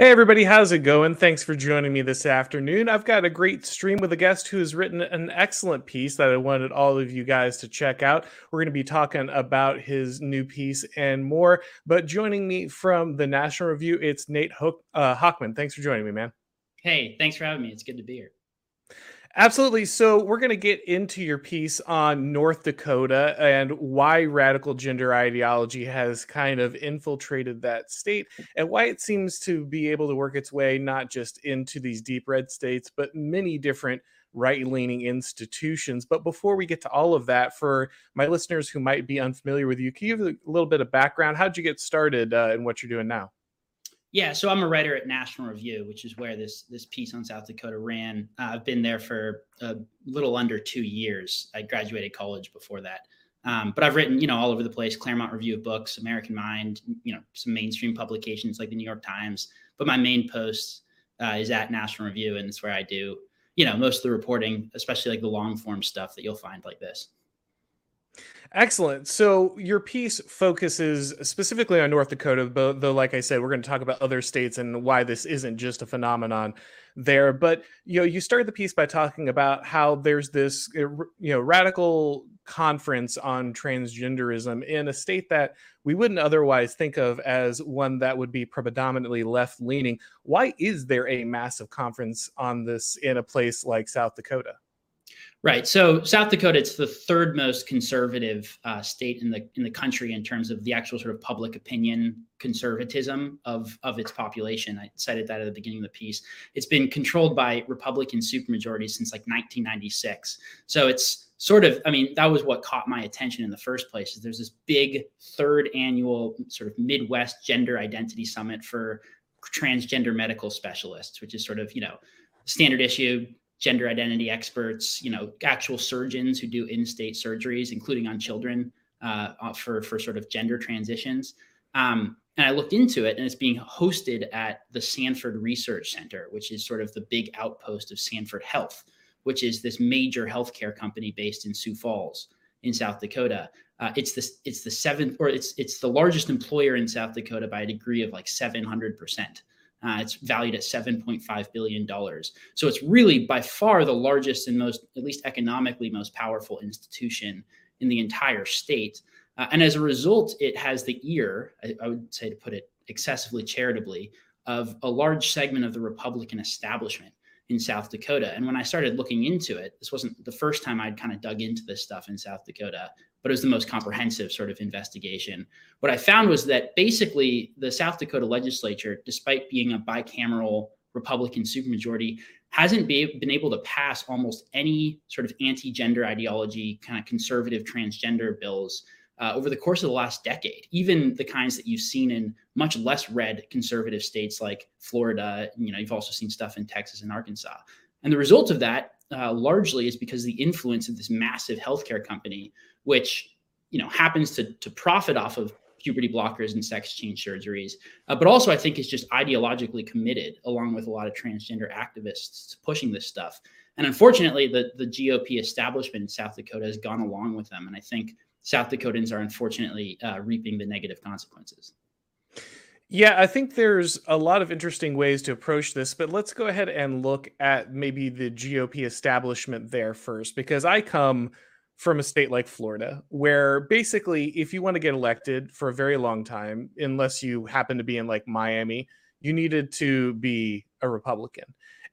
Hey, everybody, how's it going? Thanks for joining me this afternoon. I've got a great stream with a guest who has written an excellent piece that I wanted all of you guys to check out. We're going to be talking about his new piece and more. But joining me from the National Review, it's Nate Hook, uh, Hochman. Thanks for joining me, man. Hey, thanks for having me. It's good to be here. Absolutely. So, we're going to get into your piece on North Dakota and why radical gender ideology has kind of infiltrated that state and why it seems to be able to work its way not just into these deep red states, but many different right leaning institutions. But before we get to all of that, for my listeners who might be unfamiliar with you, can you give a little bit of background? How'd you get started uh, in what you're doing now? Yeah, so I'm a writer at National Review, which is where this this piece on South Dakota ran. Uh, I've been there for a little under two years. I graduated college before that, um, but I've written, you know, all over the place. Claremont Review of Books, American Mind, you know, some mainstream publications like the New York Times. But my main post uh, is at National Review, and it's where I do, you know, most of the reporting, especially like the long form stuff that you'll find like this. Excellent. So your piece focuses specifically on North Dakota, but though, like I said, we're going to talk about other states and why this isn't just a phenomenon there. But you know, you started the piece by talking about how there's this you know radical conference on transgenderism in a state that we wouldn't otherwise think of as one that would be predominantly left leaning. Why is there a massive conference on this in a place like South Dakota? Right. So South Dakota, it's the third most conservative uh, state in the in the country in terms of the actual sort of public opinion conservatism of of its population. I cited that at the beginning of the piece. It's been controlled by Republican supermajorities since like 1996. So it's sort of, I mean, that was what caught my attention in the first place. Is there's this big third annual sort of Midwest Gender Identity Summit for transgender medical specialists, which is sort of you know standard issue gender identity experts, you know, actual surgeons who do in-state surgeries, including on children uh, uh, for for sort of gender transitions. Um, and I looked into it, and it's being hosted at the Sanford Research Center, which is sort of the big outpost of Sanford Health, which is this major healthcare company based in Sioux Falls in South Dakota. Uh, it's the it's the seventh or it's it's the largest employer in South Dakota by a degree of like 700 percent. Uh, it's valued at $7.5 billion. So it's really by far the largest and most, at least economically, most powerful institution in the entire state. Uh, and as a result, it has the ear, I, I, would say to put it excessively charitably, of a large segment of the Republican establishment in South Dakota. And when I started looking into it, this wasn't the first time I'd kind of dug into this stuff in South Dakota but it was the most comprehensive sort of investigation. What I found was that basically the South Dakota legislature, despite being a bicameral Republican supermajority, hasn't be, been able to pass almost any sort of anti gender ideology, kind of conservative transgender bills. Uh, over the course of the last decade, even the kinds that you've seen in much less red conservative states like Florida, you know, you've also seen stuff in Texas and Arkansas. And the result of that uh, largely is because the influence of this massive healthcare company, which you know happens to to profit off of puberty blockers and sex change surgeries, uh, but also I think is just ideologically committed, along with a lot of transgender activists, pushing this stuff. And unfortunately, the the GOP establishment in South Dakota has gone along with them, and I think South Dakotans are unfortunately uh, reaping the negative consequences. Yeah, I think there's a lot of interesting ways to approach this, but let's go ahead and look at maybe the GOP establishment there first, because I come from a state like Florida, where basically, if you want to get elected for a very long time, unless you happen to be in like Miami, you needed to be a Republican.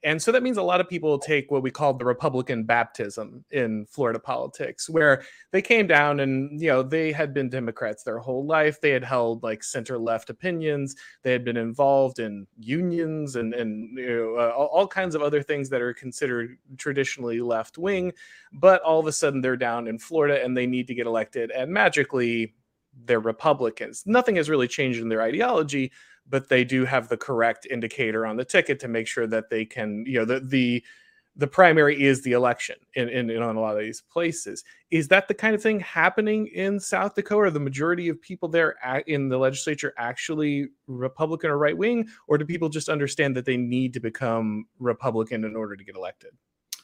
And so that means a lot of people take what we call the Republican baptism in Florida politics, where they came down and, you know, they had been Democrats their whole life. They had held like center left opinions. They had been involved in unions and, and you know, uh, all, kinds of other things that are considered traditionally left wing. But all of a sudden they're down in Florida and they need to get elected. And magically, they're Republicans. Nothing has really changed in their ideology, but they do have the correct indicator on the ticket to make sure that they can, you know, the the the primary is the election in, in, in, on a lot of these places. Is that the kind of thing happening in South Dakota? Are the majority of people there in the legislature actually Republican or right wing, or do people just understand that they need to become Republican in order to get elected?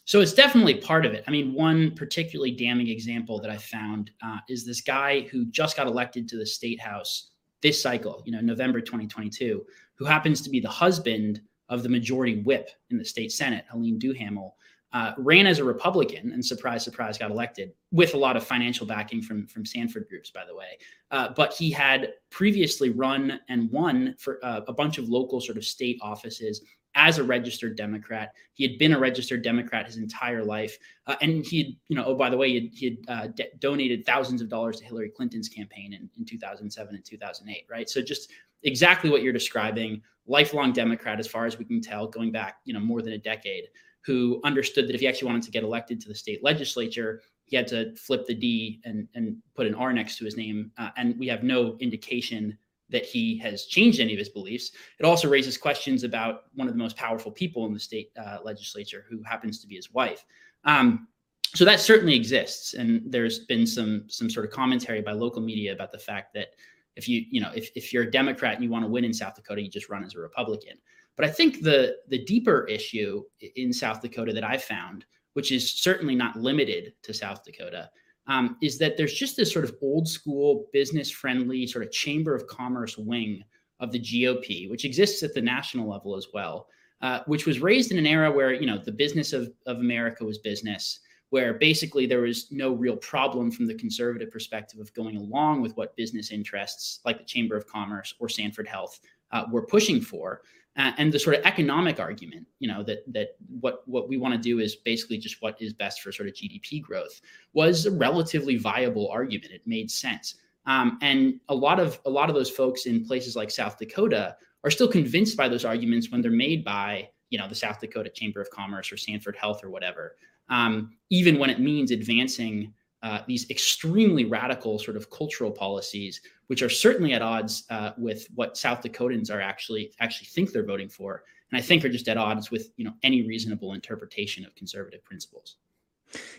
So it's definitely part of it. I mean, one particularly damning example that I found uh, is this guy who just got elected to the state house this cycle, you know, November 2022, who happens to be the husband of the majority whip in the state Senate, Helene Duhamel, uh, ran as a Republican and surprise, surprise, got elected with a lot of financial backing from from Sanford groups, by the way. Uh, but he had previously run and won for uh, a bunch of local sort of state offices as a registered Democrat. He had been a registered Democrat his entire life, uh, and he had, you know, oh by the way, he had, he had uh, de- donated thousands of dollars to Hillary Clinton's campaign in, in 2007 and 2008, right? So just exactly what you're describing. Lifelong Democrat, as far as we can tell, going back, you know, more than a decade who understood that if he actually wanted to get elected to the state legislature, he had to flip the D and, and put an R next to his name. Uh, and we have no indication that he has changed any of his beliefs. It also raises questions about one of the most powerful people in the state uh, legislature, who happens to be his wife. Um, so that certainly exists, and there's been some some sort of commentary by local media about the fact that if you you know if, if you're a Democrat and you want to win in South Dakota, you just run as a Republican. But I think the the deeper issue in South Dakota that I found, which is certainly not limited to South Dakota, um, is that there's just this sort of old school, business friendly sort of chamber of commerce wing of the GOP, which exists at the national level as well, uh, which was raised in an era where you know the business of of America was business where basically there was no real problem from the conservative perspective of going along with what business interests like the Chamber of Commerce or Sanford Health uh, were pushing for uh, and the sort of economic argument you know that that what what we want to do is basically just what is best for sort of gdp growth was a relatively viable argument. It made sense. Um, and a lot of a lot of those folks in places like south dakota are still convinced by those arguments when they're made by you know the south dakota chamber of commerce or sanford health or whatever. Um, even when it means advancing uh, these extremely radical sort of cultural policies, which are certainly at odds uh, with what South Dakotans are actually actually think they're voting for, and I think are just at odds with you know any reasonable interpretation of conservative principles.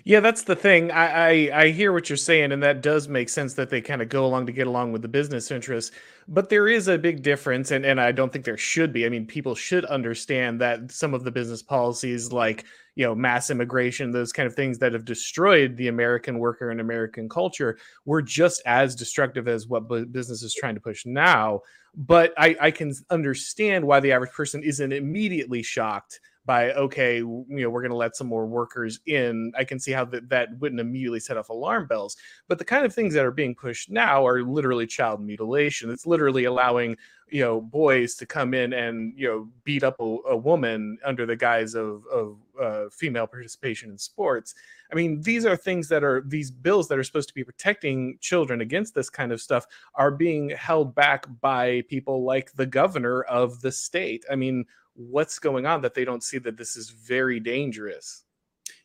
Yeah, that's the thing. I, I, I hear what you're saying, and that does make sense that they kind of go along to get along with the business interests. But there is a big difference, and, and I don't think there should be. I mean, people should understand that some of the business policies, like you know, mass immigration, those kind of things that have destroyed the American worker and American culture, were just as destructive as what business is trying to push now. But I, I can understand why the average person isn't immediately shocked by okay you know we're going to let some more workers in i can see how that, that wouldn't immediately set off alarm bells. But the kind of things that are being pushed now are literally child mutilation. It's literally allowing you know boys to come in and you know beat up a, a woman under the guise of of uh, female participation in sports. I mean these are things that are these bills that are supposed to be protecting children against this kind of stuff are being held back by people like the governor of the state. I mean what's going on that they don't see that this is very dangerous.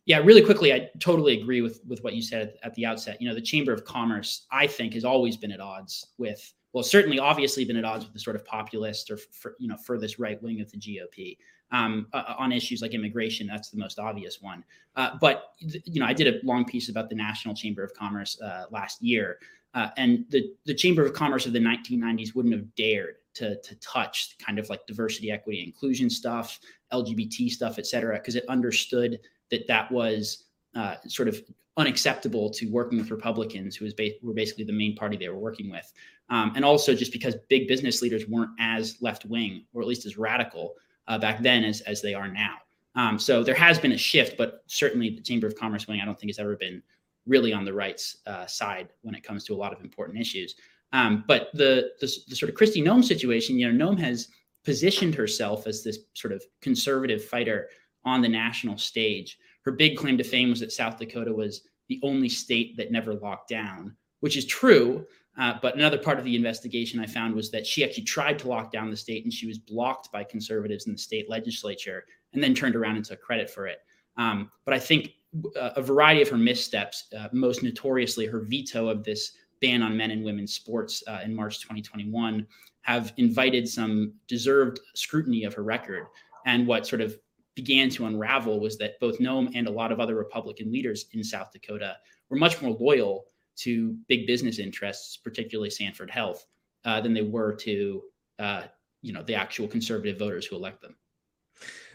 Yeah really quickly i totally agree with with what you said at, the outset. You know the chamber of commerce i think has always been at odds with well certainly obviously been at odds with the sort of populist or for, you know furthest right wing of the gop um, uh, on issues like immigration that's the most obvious one. Uh, but you know i did a long piece about the national chamber of commerce uh, last year uh, and the, the chamber of commerce of the 1990s wouldn't have dared to, to touch kind of like diversity, equity, inclusion stuff, LGBT stuff, et cetera, because it understood that that was uh, sort of unacceptable to working with Republicans, who was ba- were basically the main party they were working with, um, and also just because big business leaders weren't as left wing or at least as radical uh, back then as as they are now. Um, so there has been a shift, but certainly the Chamber of Commerce wing, I don't think has ever been really on the right uh, side when it comes to a lot of important issues. Um, but the, the, the sort of Kristi Noem situation, you know, Noem has positioned herself as this sort of conservative fighter on the national stage. Her big claim to fame was that South Dakota was the only state that never locked down, which is true. Uh, but another part of the investigation I found was that she actually tried to lock down the state and she was blocked by conservatives in the state legislature and then turned around and took credit for it. Um, but I think a variety of her missteps, uh, most notoriously her veto of this ban on men and women's sports uh, in March 2021 have invited some deserved scrutiny of her record. And what sort of began to unravel was that both Noem and a lot of other Republican leaders in South Dakota were much more loyal to big business interests, particularly Sanford Health, uh, than they were to uh, you know the actual conservative voters who elect them.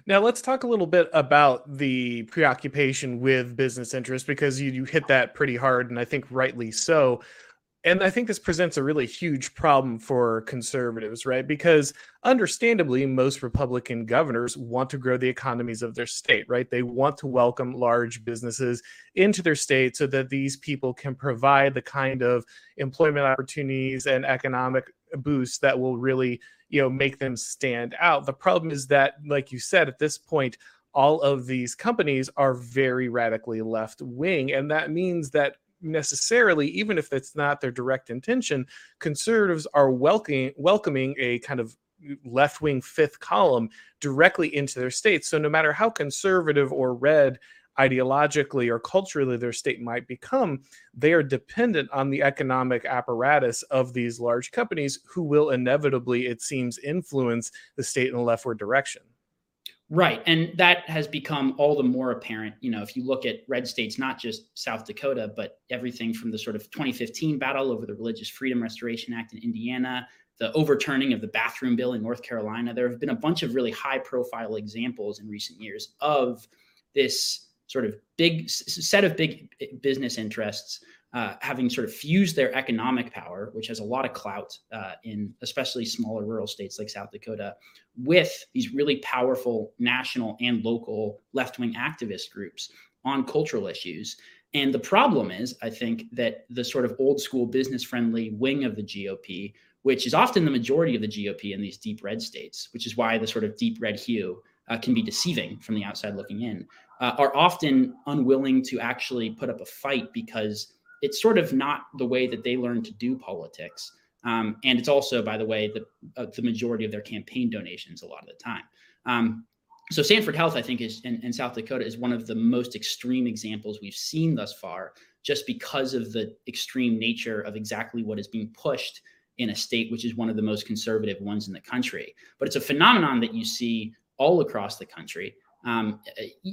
Now let's talk a little bit about the preoccupation with business interests because you, you hit that pretty hard, and I think rightly so And I think this presents a really huge problem for conservatives, right? Because understandably, most Republican governors want to grow the economies of their state, right? They want to welcome large businesses into their state so that these people can provide the kind of employment opportunities and economic boost that will really, you know, make them stand out. The problem is that, like you said, at this point, all of these companies are very radically left wing. And that means that necessarily, even if it's not their direct intention, conservatives are welcoming welcoming a kind of left wing fifth column directly into their states. So no matter how conservative or red ideologically or culturally their state might become, they are dependent on the economic apparatus of these large companies who will inevitably, it seems, influence the state in a leftward direction. Right. And that has become all the more apparent. You know, if you look at red states, not just South Dakota, but everything from the sort of 2015 battle over the Religious Freedom Restoration Act in Indiana, the overturning of the bathroom bill in North Carolina, there have been a bunch of really high profile examples in recent years of this sort of big set of big business interests uh, having sort of fused their economic power, which has a lot of clout uh, in especially smaller rural states like South Dakota, with these really powerful national and local left wing activist groups on cultural issues. And the problem is, I think, that the sort of old school business friendly wing of the GOP, which is often the majority of the GOP in these deep red states, which is why the sort of deep red hue uh, can be deceiving from the outside looking in, uh, are often unwilling to actually put up a fight because it's sort of not the way that they learn to do politics. Um, and it's also, by the way, the, uh, the majority of their campaign donations a lot of the time. Um, so Sanford Health, I think, is in, in, South Dakota is one of the most extreme examples we've seen thus far, just because of the extreme nature of exactly what is being pushed in a state which is one of the most conservative ones in the country. But it's a phenomenon that you see all across the country um,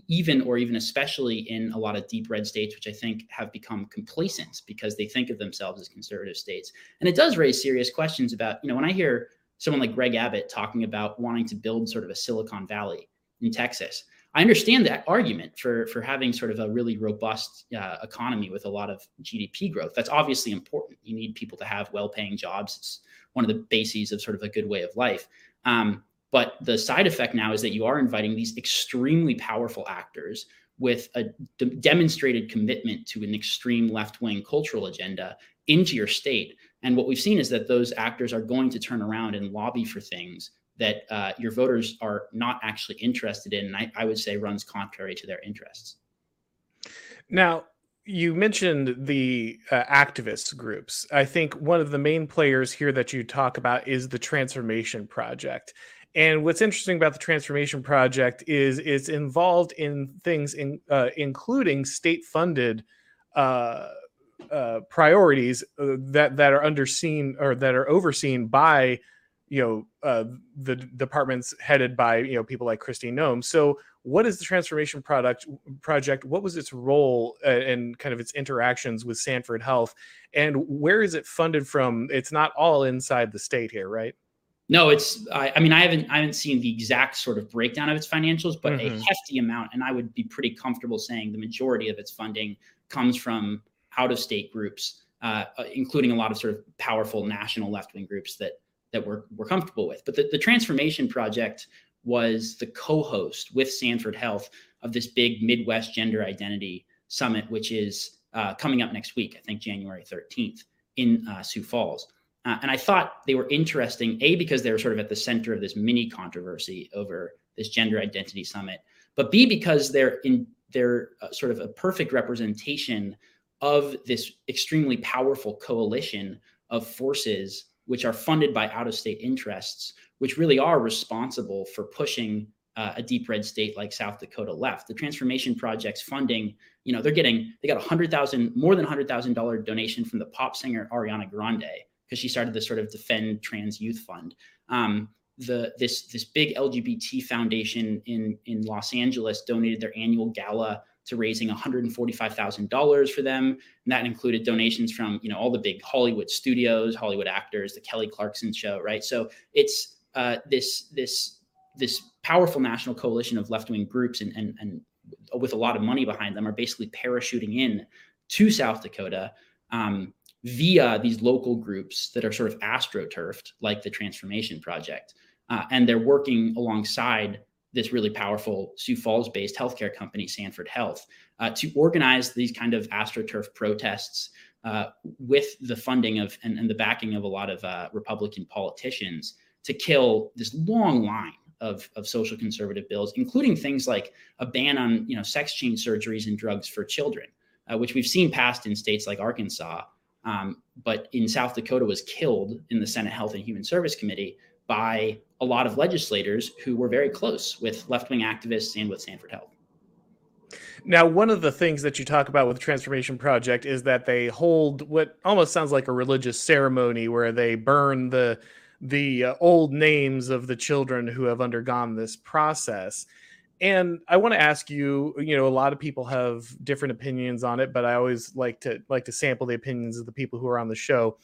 even or even especially in a lot of deep red states, which I think have become complacent because they think of themselves as conservative states. And it does raise serious questions about, you know, when I hear someone like Greg Abbott talking about wanting to build sort of a Silicon Valley in Texas, I understand that argument for for having sort of a really robust uh, economy with a lot of GDP growth. That's obviously important. You need people to have well-paying jobs. It's one of the bases of sort of a good way of life. Um, but the side effect now is that you are inviting these extremely powerful actors with a de- demonstrated commitment to an extreme left wing cultural agenda into your state. And what we've seen is that those actors are going to turn around and lobby for things that uh, your voters are not actually interested in. And I, I would say runs contrary to their interests. Now, you mentioned the uh, activist groups. I think one of the main players here that you talk about is the Transformation Project. And what's interesting about the transformation project is it's involved in things in, uh, including state-funded uh, uh, priorities uh, that that are underseen or that are overseen by you know uh, the departments headed by you know people like Kristi Noem. So, what is the transformation product project? What was its role uh, and kind of its interactions with Sanford Health, and where is it funded from? It's not all inside the state here, right? No, it's. I, I, mean, I haven't. I haven't seen the exact sort of breakdown of its financials, but mm-hmm. a hefty amount, and I would be pretty comfortable saying the majority of its funding comes from out-of-state groups, uh, uh including a lot of sort of powerful national left-wing groups that that we're we're comfortable with. But the, the transformation project was the co-host with Sanford Health of this big Midwest Gender Identity Summit, which is uh, coming up next week. I think January 13th in uh, Sioux Falls. Uh, and I thought they were interesting, A, because they were sort of at the center of this mini controversy over this gender identity summit, but B, because they're in they're uh, sort of a perfect representation of this extremely powerful coalition of forces which are funded by out of state interests, which really are responsible for pushing uh, a deep red state like South Dakota left. The Transformation Project's funding, you know, they're getting, they got a hundred thousand, more than hundred thousand dollar donation from the pop singer Ariana Grande because she started this sort of defend trans youth fund. Um, the this this big LGBT foundation in in Los Angeles donated their annual gala to raising $145,000 for them, and that included donations from you know all the big Hollywood studios, Hollywood actors, the Kelly Clarkson show, right? So it's uh, this this this powerful national coalition of left wing groups and, and and with a lot of money behind them are basically parachuting in to South Dakota um, via these local groups that are sort of astroturfed, like the Transformation Project. Uh, and they're working alongside this really powerful Sioux Falls based healthcare company, Sanford Health, uh, to organize these kind of astroturf protests uh, with the funding of and, and, the backing of a lot of uh, Republican politicians to kill this long line of, of social conservative bills, including things like a ban on you know sex change surgeries and drugs for children, uh, which we've seen passed in states like Arkansas, um, but in South Dakota was killed in the Senate Health and Human Service Committee by a lot of legislators who were very close with left wing activists and with Sanford Health. Now, one of the things that you talk about with the Transformation Project is that they hold what almost sounds like a religious ceremony where they burn the the uh, old names of the children who have undergone this process. And I want to ask you, you know, a lot of people have different opinions on it, but I always like to like to sample the opinions of the people who are on the show.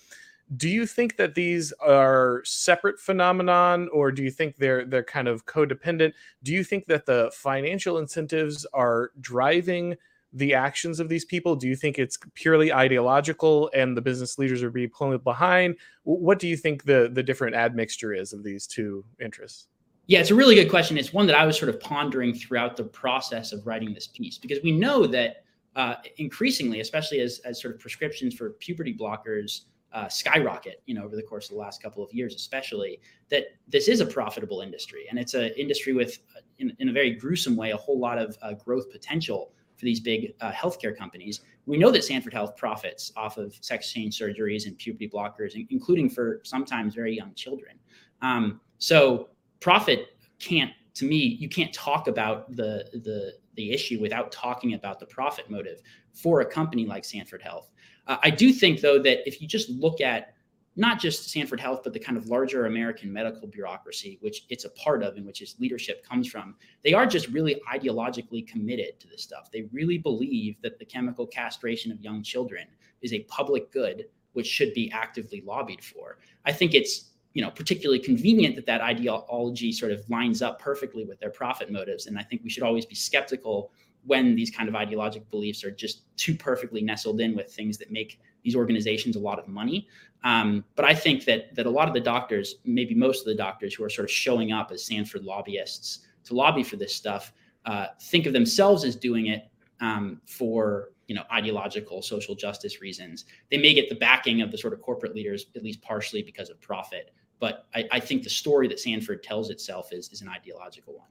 Do you think that these are separate phenomenon or do you think they're they're kind of codependent? Do you think that the financial incentives are driving the actions of these people? Do you think it's purely ideological and the business leaders are being pulled behind? What do you think the the different admixture is of these two interests? Yeah, it's a really good question. It's one that I was sort of pondering throughout the process of writing this piece because we know that uh, increasingly, especially as as sort of prescriptions for puberty blockers uh, skyrocket, you know, over the course of the last couple of years, especially that this is a profitable industry and it's an industry with, uh, in, in, a very gruesome way, a whole lot of uh, growth potential for these big uh, healthcare companies. We know that Sanford Health profits off of sex change surgeries and puberty blockers, including for sometimes very young children. Um, so profit can't, to me, you can't talk about the the the issue without talking about the profit motive for a company like Sanford Health. Uh, I do think, though, that if you just look at not just Sanford Health, but the kind of larger American medical bureaucracy, which it's a part of and which its leadership comes from, they are just really ideologically committed to this stuff. They really believe that the chemical castration of young children is a public good which should be actively lobbied for. I think it's you know particularly convenient that that ideology sort of lines up perfectly with their profit motives, and I think we should always be skeptical when these kind of ideological beliefs are just too perfectly nestled in with things that make these organizations a lot of money. Um, but I think that that a lot of the doctors, maybe most of the doctors who are sort of showing up as Sanford lobbyists to lobby for this stuff, uh, think of themselves as doing it um, for you know ideological social justice reasons. They may get the backing of the sort of corporate leaders at least partially because of profit. But I, I think the story that Sanford tells itself is is an ideological one.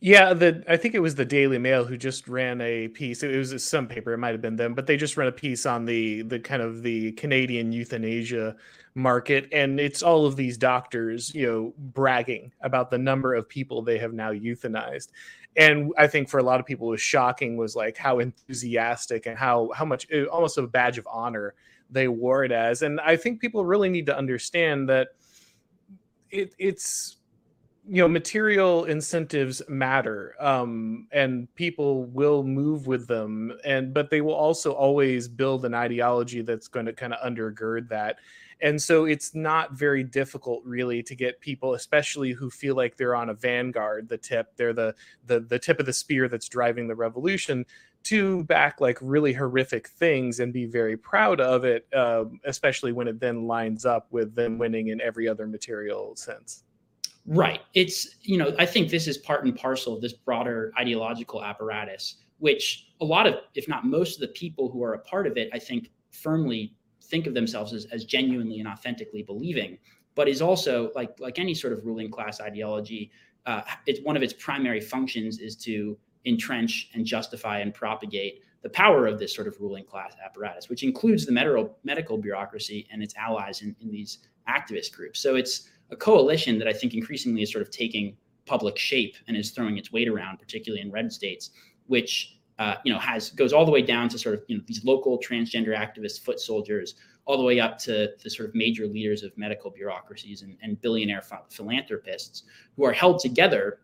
Yeah, the I think it was the Daily Mail who just ran a piece. It was some paper, it might have been them, but they just ran a piece on the the kind of the Canadian euthanasia market, and it's all of these doctors, you know, bragging about the number of people they have now euthanized. And I think for a lot of people, it was shocking was like how enthusiastic and how how much almost a badge of honor they wore it as. And I think people really need to understand that it, it's you know material incentives matter um, and people will move with them and but they will also always build an ideology that's going to kind of undergird that and so it's not very difficult really to get people especially who feel like they're on a vanguard the tip they're the the, the tip of the spear that's driving the revolution to back like really horrific things and be very proud of it um, especially when it then lines up with them winning in every other material sense Right. It's, you know, I think this is part and parcel of this broader ideological apparatus, which a lot of, if not most of the people who are a part of it, I think firmly think of themselves as, as genuinely and authentically believing, but is also like, like any sort of ruling class ideology, uh, it's one of its primary functions is to entrench and justify and propagate the power of this sort of ruling class apparatus, which includes the medical medical bureaucracy and its allies in, in these activist groups. So it's a coalition that I think increasingly is sort of taking public shape and is throwing its weight around, particularly in red states, which uh, you know has goes all the way down to sort of you know these local transgender activist foot soldiers, all the way up to the sort of major leaders of medical bureaucracies and, and billionaire ph- philanthropists who are held together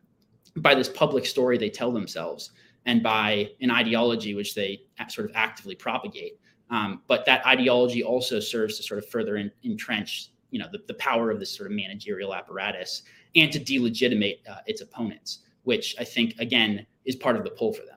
by this public story they tell themselves and by an ideology which they sort of actively propagate. Um, but that ideology also serves to sort of further in, entrench you know the, the power of this sort of managerial apparatus and to delegitimate uh, its opponents which i think again is part of the pull for them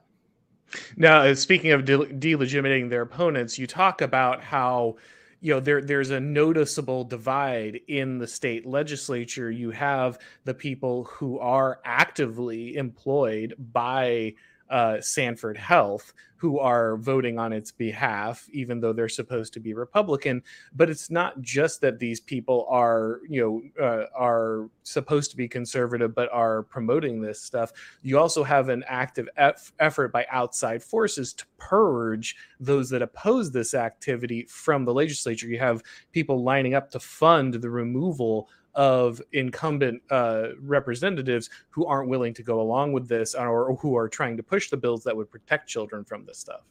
now uh, speaking of de- delegitimating their opponents you talk about how you know there there's a noticeable divide in the state legislature. You have the people who are actively employed by uh, Sanford Health, who are voting on its behalf, even though they're supposed to be Republican. But it's not just that these people are, you know, uh, are supposed to be conservative, but are promoting this stuff. You also have an active eff- effort by outside forces to purge those that oppose this activity from the legislature. You have people lining up to fund the removal of incumbent uh, representatives who aren't willing to go along with this or who are trying to push the bills that would protect children from this stuff.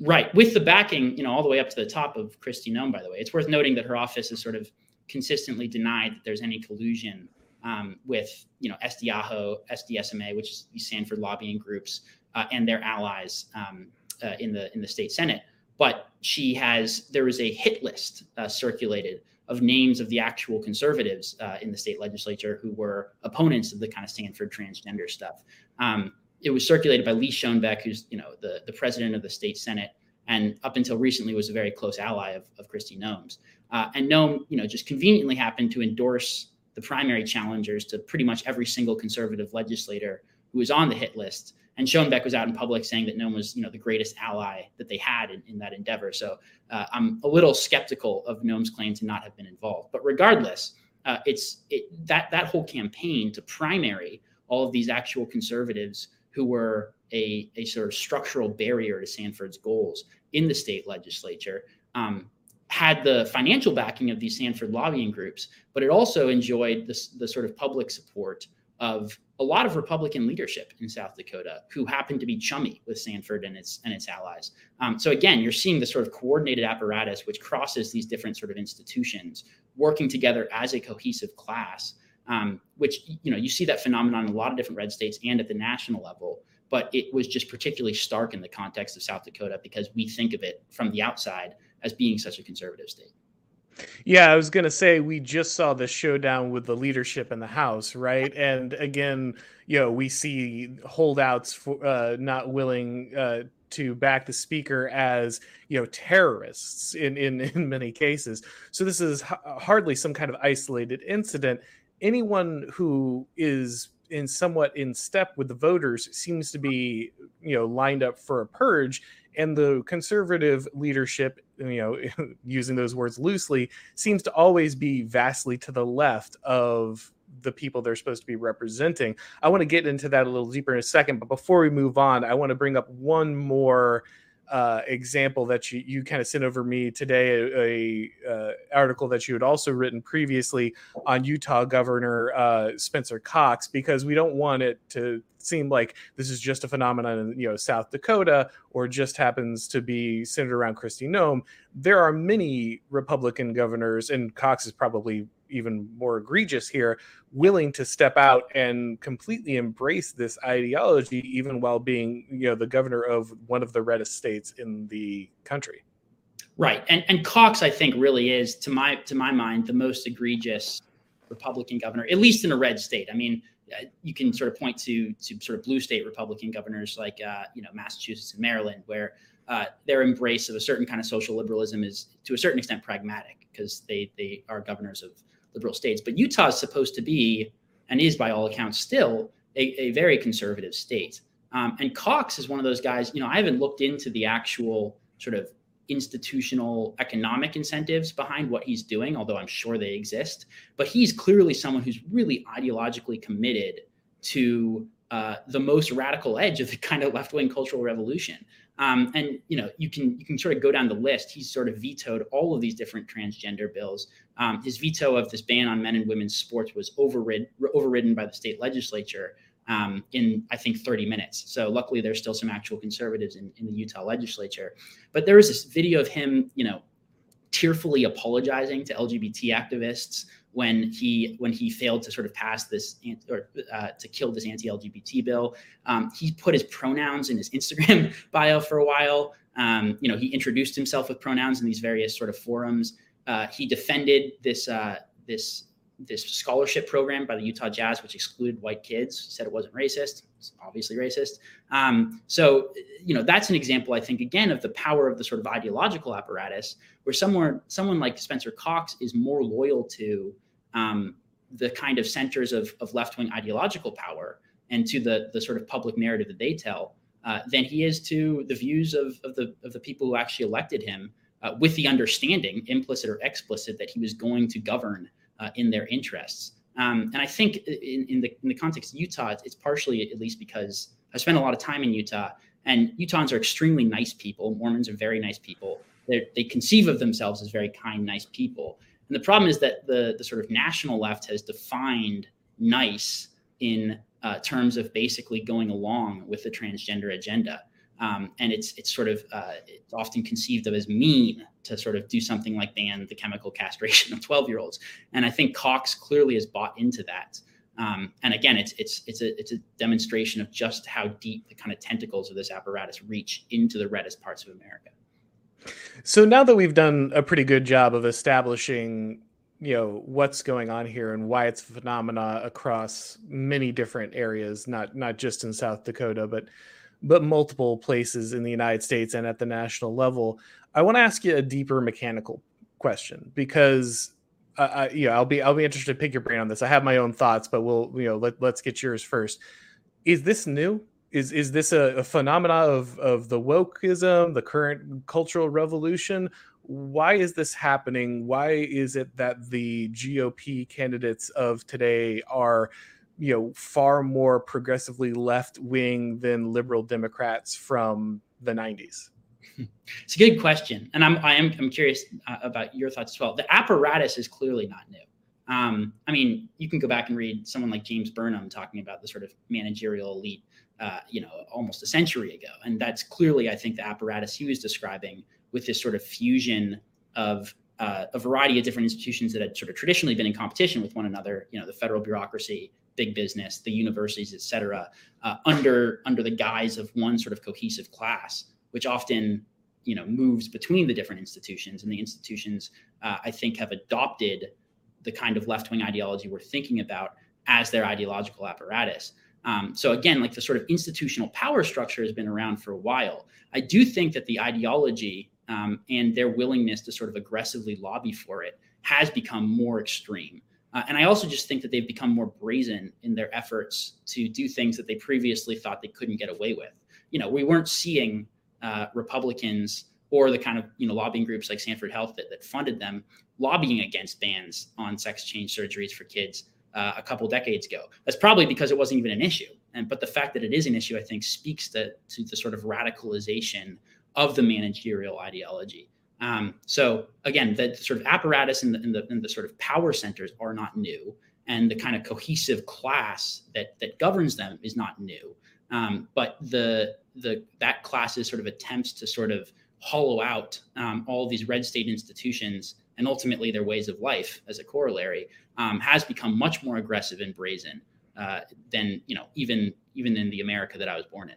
Right, with the backing, you know, all the way up to the top of Kristi Noem. By the way, it's worth noting that her office has sort of consistently denied that there's any collusion um, with, you know, SDAHO, SDSMA, which is Sanford lobbying groups, uh, and their allies um, uh, in the in the state senate. But she has there was a hit list uh, circulated of names of the actual conservatives uh, in the state legislature who were opponents of the kind of Sanford transgender stuff. Um, it was circulated by Lee Schoenbeck, who's you know the, the president of the state senate, and up until recently was a very close ally of, of Kristi Noem's. Uh, and Noem, you know, just conveniently happened to endorse the primary challengers to pretty much every single conservative legislator who was on the hit list and Schoenbeck was out in public saying that Noem was, you know, the greatest ally that they had in, in that endeavor. So uh, I'm a little skeptical of Noem's claim to not have been involved. But regardless, uh, it's it, that that whole campaign to primary all of these actual conservatives who were a, a sort of structural barrier to Sanford's goals in the state legislature um, had the financial backing of these Sanford lobbying groups, but it also enjoyed the, the sort of public support of a lot of Republican leadership in South Dakota who happen to be chummy with Sanford and its and its allies. Um, so again, you're seeing the sort of coordinated apparatus which crosses these different sort of institutions working together as a cohesive class. Um, which you know you see that phenomenon in a lot of different red states and at the national level. But it was just particularly stark in the context of South Dakota because we think of it from the outside as being such a conservative state. Yeah, I was going to say we just saw the showdown with the leadership in the House, right? And again, you know, we see holdouts for uh, not willing uh, to back the speaker as you know terrorists in in in many cases. So this is hardly some kind of isolated incident. Anyone who is in somewhat in step with the voters seems to be you know lined up for a purge and the conservative leadership you know using those words loosely seems to always be vastly to the left of the people they're supposed to be representing. I want to get into that a little deeper in a second but before we move on i want to bring up one more uh, example that you, you kind of sent over me today, a, a uh, article that you had also written previously on Utah Governor uh, Spencer Cox, because we don't want it to seem like this is just a phenomenon in you know South Dakota or just happens to be centered around Kristi Noem. There are many Republican governors, and Cox is probably even more egregious here, willing to step out and completely embrace this ideology, even while being, you know, the governor of one of the reddest states in the country. Right, and and Cox, I think, really is to my to my mind the most egregious Republican governor, at least in a red state. I mean, uh, you can sort of point to to sort of blue state Republican governors like uh, you know Massachusetts and Maryland, where uh, their embrace of a certain kind of social liberalism is to a certain extent pragmatic because they they are governors of liberal states. But Utah is supposed to be, and is by all accounts still, a, a very conservative state. Um, and Cox is one of those guys, you know, I haven't looked into the actual sort of institutional economic incentives behind what he's doing, although I'm sure they exist. But he's clearly someone who's really ideologically committed to uh, the most radical edge of the kind of left wing cultural revolution. Um, and you know, you can you can sort of go down the list. He's sort of vetoed all of these different transgender bills. Um, his veto of this ban on men and women's sports was overridden overridden by the state legislature um, in I think 30 minutes. So luckily, there's still some actual conservatives in, in the Utah legislature. But there was this video of him, you know, tearfully apologizing to LGBT activists when he when he failed to sort of pass this or uh, to kill this anti-LGBT bill. Um, he put his pronouns in his Instagram bio for a while. Um, you know, he introduced himself with pronouns in these various sort of forums. Uh, he defended this uh, this this scholarship program by the Utah Jazz, which excluded white kids, said it wasn't racist. It's obviously racist. Um, so, you know, that's an example, I think, again, of the power of the sort of ideological apparatus, where someone, someone like Spencer Cox is more loyal to um, the kind of centers of, of left-wing ideological power and to the the sort of public narrative that they tell uh, than he is to the views of, of the of the people who actually elected him, uh, with the understanding, implicit or explicit, that he was going to govern uh, in their interests. Um, and I think in, in, the in the context of Utah, it's, it's partially at least because I spent a lot of time in Utah, and Utahns are extremely nice people. Mormons are very nice people. They're, they conceive of themselves as very kind, nice people. And the problem is that the the sort of national left has defined nice in uh, terms of basically going along with the transgender agenda. Um, and it's it's sort of uh, it's often conceived of as mean to sort of do something like ban the chemical castration of 12 year olds. And I think Cox clearly has bought into that. Um, and again, it's it's it's a it's a demonstration of just how deep the kind of tentacles of this apparatus reach into the reddest parts of America. So now that we've done a pretty good job of establishing you know what's going on here and why it's a phenomena across many different areas not not just in south dakota but but multiple places in the united states and at the national level i want to ask you a deeper mechanical question because uh, I, you know, I'll be I'll be interested to pick your brain on this. I have my own thoughts, but we'll you know let let's get yours first. Is this new? Is is this a, a phenomena of of the wokeism, the current cultural revolution, why is this happening? Why is it that the GOP candidates of today are, you know, far more progressively left wing than liberal Democrats from the 90s? It's a good question, and I'm I am I'm curious uh, about your thoughts as well. The apparatus is clearly not new. Um, I mean, you can go back and read someone like James Burnham talking about the sort of managerial elite, uh, you know, almost a century ago, and that's clearly, I think, the apparatus he was describing with this sort of fusion of uh, a variety of different institutions that had sort of traditionally been in competition with one another. You know, the federal bureaucracy, big business, the universities, et cetera, uh, under under the guise of one sort of cohesive class, which often you know moves between the different institutions, and the institutions uh, I think have adopted the kind of left wing ideology we're thinking about as their ideological apparatus. Um, so again, like the sort of institutional power structure has been around for a while. I do think that the ideology um, and their willingness to sort of aggressively lobby for it has become more extreme. Uh, and I also just think that they've become more brazen in their efforts to do things that they previously thought they couldn't get away with. You know, we weren't seeing uh, Republicans or the kind of you know lobbying groups like Sanford Health that, that funded them lobbying against bans on sex change surgeries for kids uh, a couple decades ago. That's probably because it wasn't even an issue. And but the fact that it is an issue, I think, speaks to, to the sort of radicalization of the managerial ideology. Um, so again, the sort of apparatus and the, and the, and the sort of power centers are not new, and the kind of cohesive class that that governs them is not new. Um, but the the that class's sort of attempts to sort of hollow out um, all these red state institutions and ultimately their ways of life as a corollary um, has become much more aggressive and brazen uh, than you know even even in the America that I was born in.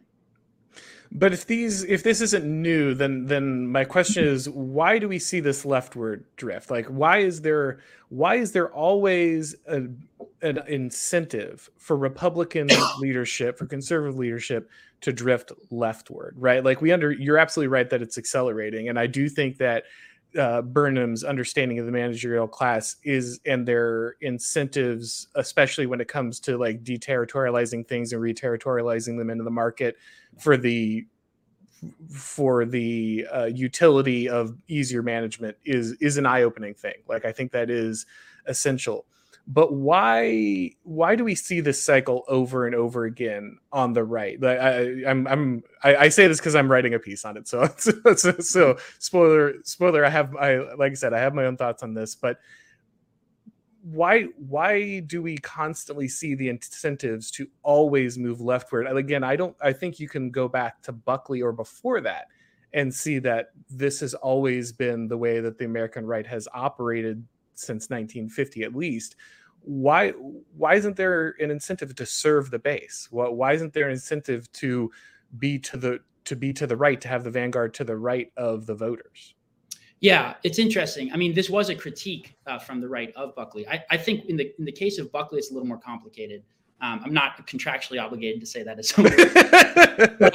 But if these if this isn't new, then then my question is why do we see this leftward drift? Like why is there why is there always a, an incentive for Republican leadership, for conservative leadership to drift leftward, right? Like we under you're absolutely right that it's accelerating. And I do think that uh, Burnham's understanding of the managerial class is and their incentives, especially when it comes to like deterritorializing things and reterritorializing them into the market for the for the uh, utility of easier management is is an eye-opening thing. Like I think that is essential but why why do we see this cycle over and over again on the right? Like I, i'm i'm i, I say this because i'm writing a piece on it so, so so mm-hmm. spoiler spoiler i have i like i said i have my own thoughts on this but why why do we constantly see the incentives to always move leftward? And again i don't i think you can go back to buckley or before that and see that this has always been the way that the american right has operated since 1950 at least why why isn't there an incentive to serve the base why, why isn't there an incentive to be to the to be to the right to have the vanguard to the right of the voters Yeah, it's interesting. I mean, this was a critique uh, from the right of Buckley. I, I, think in the in the case of Buckley, it's a little more complicated. Um, I'm not contractually obligated to say that as but,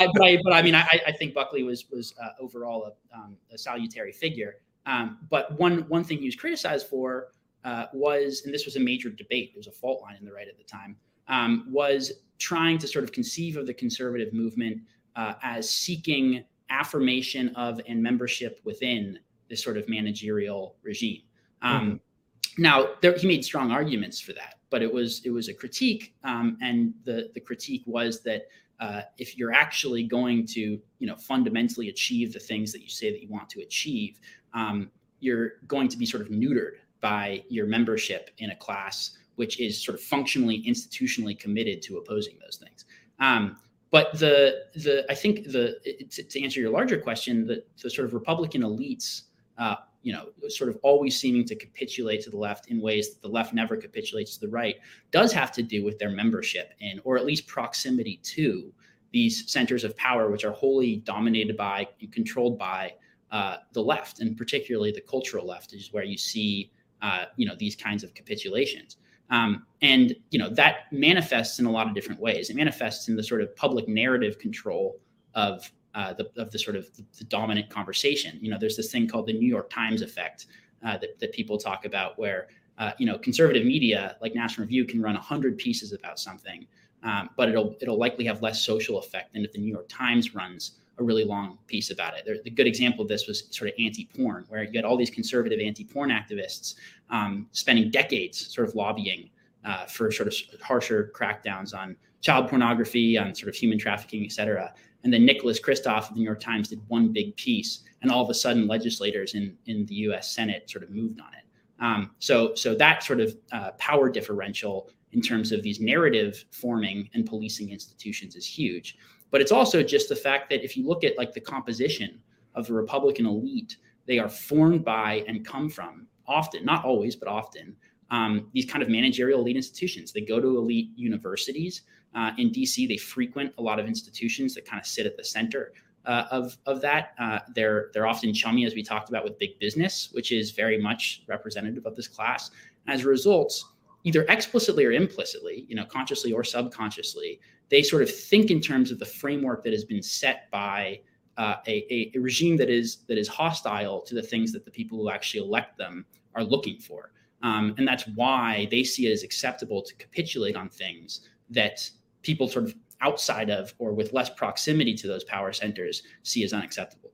I, but, I, but, I, mean, I, I, think Buckley was was uh, overall a, um, a, salutary figure. Um, but one one thing he was criticized for uh, was, and this was a major debate. There was a fault line in the right at the time. Um, was trying to sort of conceive of the conservative movement uh, as seeking affirmation of and membership within this sort of managerial regime. Um, mm-hmm. Now, there, he made strong arguments for that, but it was it was a critique, um, and the the critique was that uh, if you're actually going to you know fundamentally achieve the things that you say that you want to achieve, um, you're going to be sort of neutered by your membership in a class which is sort of functionally institutionally committed to opposing those things. Um, but the the I think the to, to, answer your larger question, the the sort of Republican elites, uh, you know, sort of always seeming to capitulate to the left in ways that the left never capitulates to the right, does have to do with their membership in, or at least proximity to, these centers of power, which are wholly dominated by and controlled by uh, the left, and particularly the cultural left, is where you see, uh, you know, these kinds of capitulations. Um, and you know that manifests in a lot of different ways. It manifests in the sort of public narrative control of uh, the of the sort of the, dominant conversation. You know, there's this thing called the New York Times effect uh, that that people talk about, where uh, you know conservative media like National Review can run hundred pieces about something, um, but it'll it'll likely have less social effect than if the New York Times runs a really long piece about it. There, the good example of this was sort of anti-porn, where you had all these conservative anti-porn activists um, spending decades sort of lobbying uh, for sort of harsher crackdowns on child pornography, on sort of human trafficking, et cetera. And then Nicholas Kristof of the New York Times did one big piece, and all of a sudden, legislators in in the U.S. Senate sort of moved on it. Um, so so that sort of uh, power differential in terms of these narrative forming and policing institutions is huge. But it's also just the fact that if you look at like the composition of the Republican elite, they are formed by and come from often, not always, but often, um, these kind of managerial elite institutions. They go to elite universities. Uh, in DC, they frequent a lot of institutions that kind of sit at the center uh, of, of that. Uh, they're, they're often chummy, as we talked about, with big business, which is very much representative of this class. As a result, either explicitly or implicitly, you know, consciously or subconsciously, they sort of think in terms of the framework that has been set by uh, a, a, regime that is that is hostile to the things that the people who actually elect them are looking for. Um, and that's why they see it as acceptable to capitulate on things that people sort of outside of or with less proximity to those power centers see as unacceptable.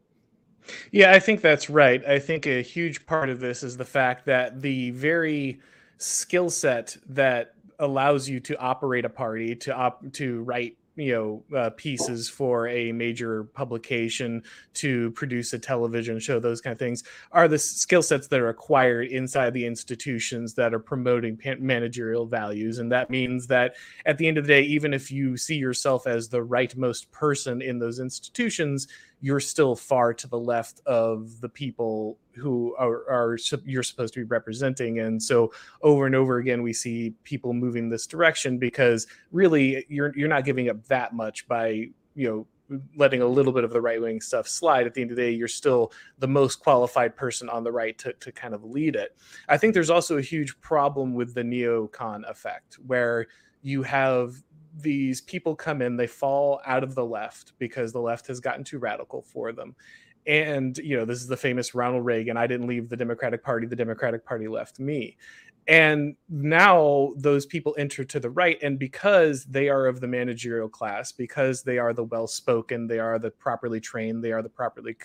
Yeah, I think that's right. I think a huge part of this is the fact that the very skill set that allows you to operate a party to op to write you know uh, pieces for a major publication to produce a television show those kind of things are the skill sets that are acquired inside the institutions that are promoting managerial values. And that means that at the end of the day even if you see yourself as the rightmost person in those institutions you're still far to the left of the people who are, are you're supposed to be representing. And so over and over again we see people moving this direction because really you're you're not giving up that much by you know letting a little bit of the right wing stuff slide. At the end of the day you're still the most qualified person on the right to, to kind of lead it. I think there's also a huge problem with the neocon effect where you have these people come in, they fall out of the left because the left has gotten too radical for them. And, you know, this is the famous Ronald Reagan I didn't leave the Democratic Party, the Democratic Party left me. And now those people enter to the right. And because they are of the managerial class, because they are the well spoken, they are the properly trained, they are the properly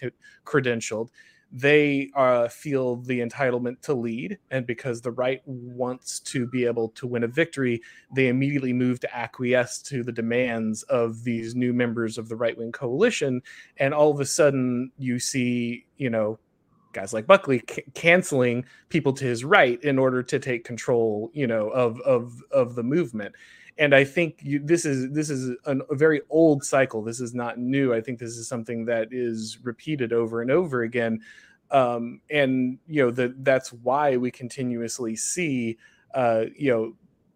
credentialed, they uh, feel the entitlement to lead. And because the right wants to be able to win a victory, they immediately move to acquiesce to the demands of these new members of the right wing coalition. And all of a sudden, you see, you know, guys like Buckley c- canceling people to his right in order to take control, you know, of of of the movement and I think you, this is this is an, a very old cycle. This is not new. I think this is something that is repeated over and over again, um, and you know that that's why we continuously see uh, you know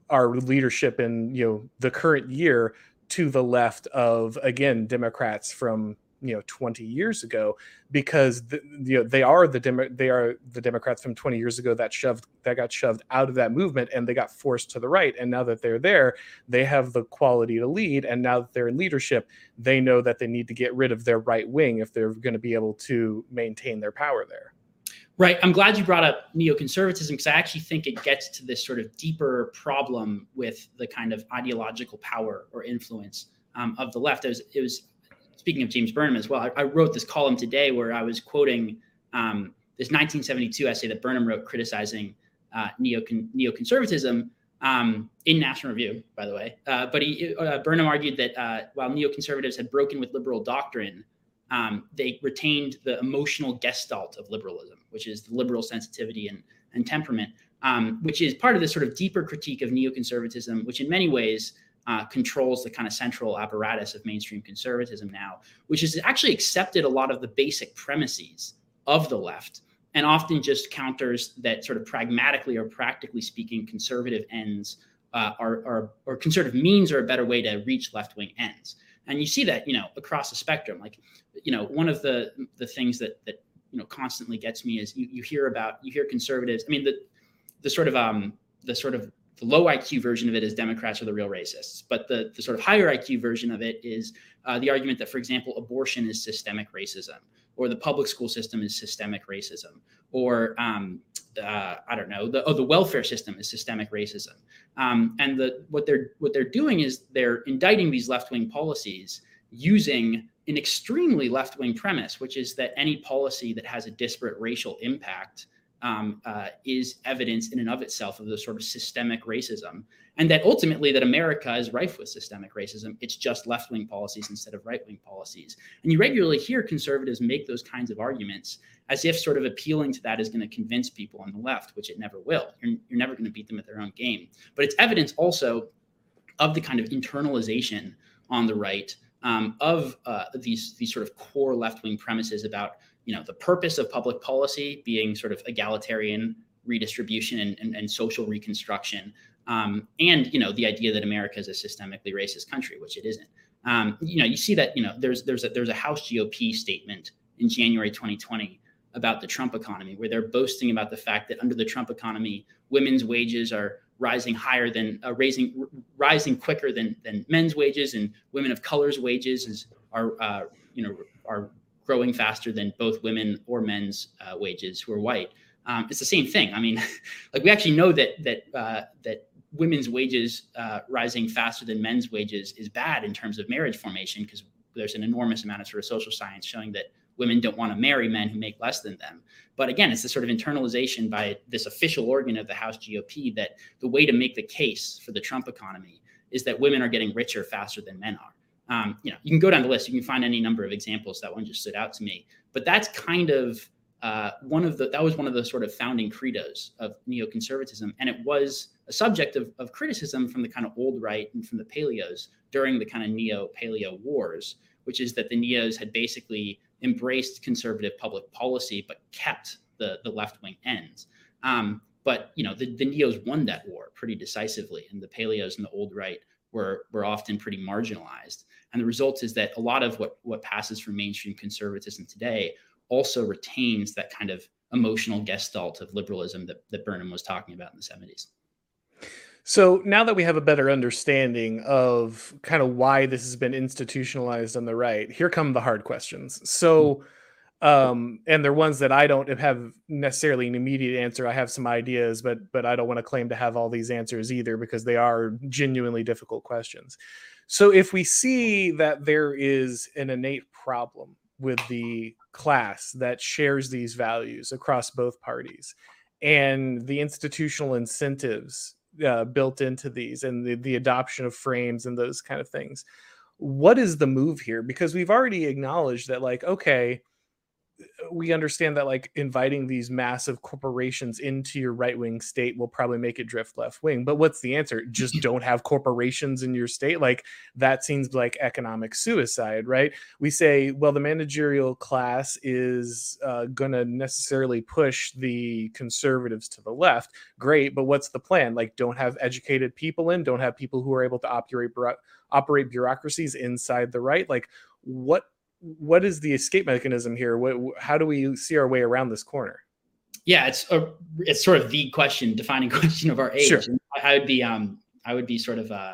our leadership in you know the current year to the left of again Democrats from you know 20 years ago because the, you know they are the Demo- they are the democrats from 20 years ago that shoved that got shoved out of that movement and they got forced to the right and now that they're there they have the quality to lead and now that they're in leadership they know that they need to get rid of their right wing if they're going to be able to maintain their power there Right. I'm glad you brought up neoconservatism because I actually think it gets to this sort of deeper problem with the kind of ideological power or influence um, of the left. It was, it was, speaking of James Burnham as well. I, I wrote this column today where I was quoting um, this 1972 essay that Burnham wrote criticizing uh, neocon, neoconservatism um, in National Review, by the way. Uh, but he, uh, Burnham argued that uh, while neoconservatives had broken with liberal doctrine, um, they retained the emotional gestalt of liberalism, which is the liberal sensitivity and, and temperament, um, which is part of this sort of deeper critique of neoconservatism, which in many ways uh, controls the kind of central apparatus of mainstream conservatism now, which has actually accepted a lot of the basic premises of the left and often just counters that sort of pragmatically or practically speaking conservative ends uh, are, are, or conservative means are a better way to reach left-wing ends. And you see that you know across the spectrum. Like you know one of the the things that that you know constantly gets me is you, you hear about you hear conservatives i mean the the sort of um the sort of the low IQ version of it is Democrats are the real racists, but the, the sort of higher IQ version of it is uh, the argument that, for example, abortion is systemic racism, or the public school system is systemic racism, or um, uh, I don't know, the, oh, the welfare system is systemic racism. Um, and the, what they're what they're doing is they're indicting these left wing policies using an extremely left wing premise, which is that any policy that has a disparate racial impact um, uh, is evidence in and of itself of the sort of systemic racism, and that ultimately that America is rife with systemic racism. It's just left wing policies instead of right wing policies, and you regularly hear conservatives make those kinds of arguments as if sort of appealing to that is going to convince people on the left, which it never will. You're, you're never going to beat them at their own game, but it's evidence also of the kind of internalization on the right um, of uh, these these sort of core left wing premises about you know the purpose of public policy being sort of egalitarian redistribution and, and, and social reconstruction um, and you know the idea that america is a systemically racist country which it isn't. Um, you know you see that you know there's there's a, there's a house gop statement in january 2020 about the trump economy where they're boasting about the fact that under the trump economy women's wages are rising higher than uh, raising rising quicker than than men's wages and women of color's wages is are uh, you know are growing faster than both women or men's uh, wages who are white. Um, it's the same thing. I mean, like we actually know that that uh, that women's wages uh, rising faster than men's wages is bad in terms of marriage formation because there's an enormous amount of sort of social science showing that women don't want to marry men who make less than them. But again, it's the sort of internalization by this official organ of the House GOP that the way to make the case for the Trump economy is that women are getting richer faster than men are. Um, you know, you can go down the list. You can find any number of examples. That one just stood out to me. But that's kind of uh, one of the that was one of the sort of founding credos of neoconservatism, and it was a subject of, of criticism from the kind of old right and from the paleos during the kind of neo paleo wars, which is that the neos had basically embraced conservative public policy but kept the the left wing ends. Um, but you know, the, the neos won that war pretty decisively, and the paleos and the old right were were often pretty marginalized. And the result is that a lot of what what passes for mainstream conservatism today also retains that kind of emotional gestalt of liberalism that, that Burnham was talking about in the 70s. So now that we have a better understanding of kind of why this has been institutionalized on the right, here come the hard questions. So mm-hmm um and they're ones that i don't have necessarily an immediate answer i have some ideas but but i don't want to claim to have all these answers either because they are genuinely difficult questions so if we see that there is an innate problem with the class that shares these values across both parties and the institutional incentives uh, built into these and the, the adoption of frames and those kind of things what is the move here? Because we've already acknowledged that like okay we understand that like inviting these massive corporations into your right wing state will probably make it drift left wing. But what's the answer? Just don't have corporations in your state. Like that seems like economic suicide, right? We say, well, the managerial class is uh, going to necessarily push the conservatives to the left. Great, but what's the plan? Like, don't have educated people in, don't have people who are able to operate operate bureaucracies inside the right. Like, what what is the escape mechanism here? What, how do we see our way around this corner? Yeah, it's a, it's sort of the question, defining question of our age. Sure. I would be um I would be sort of uh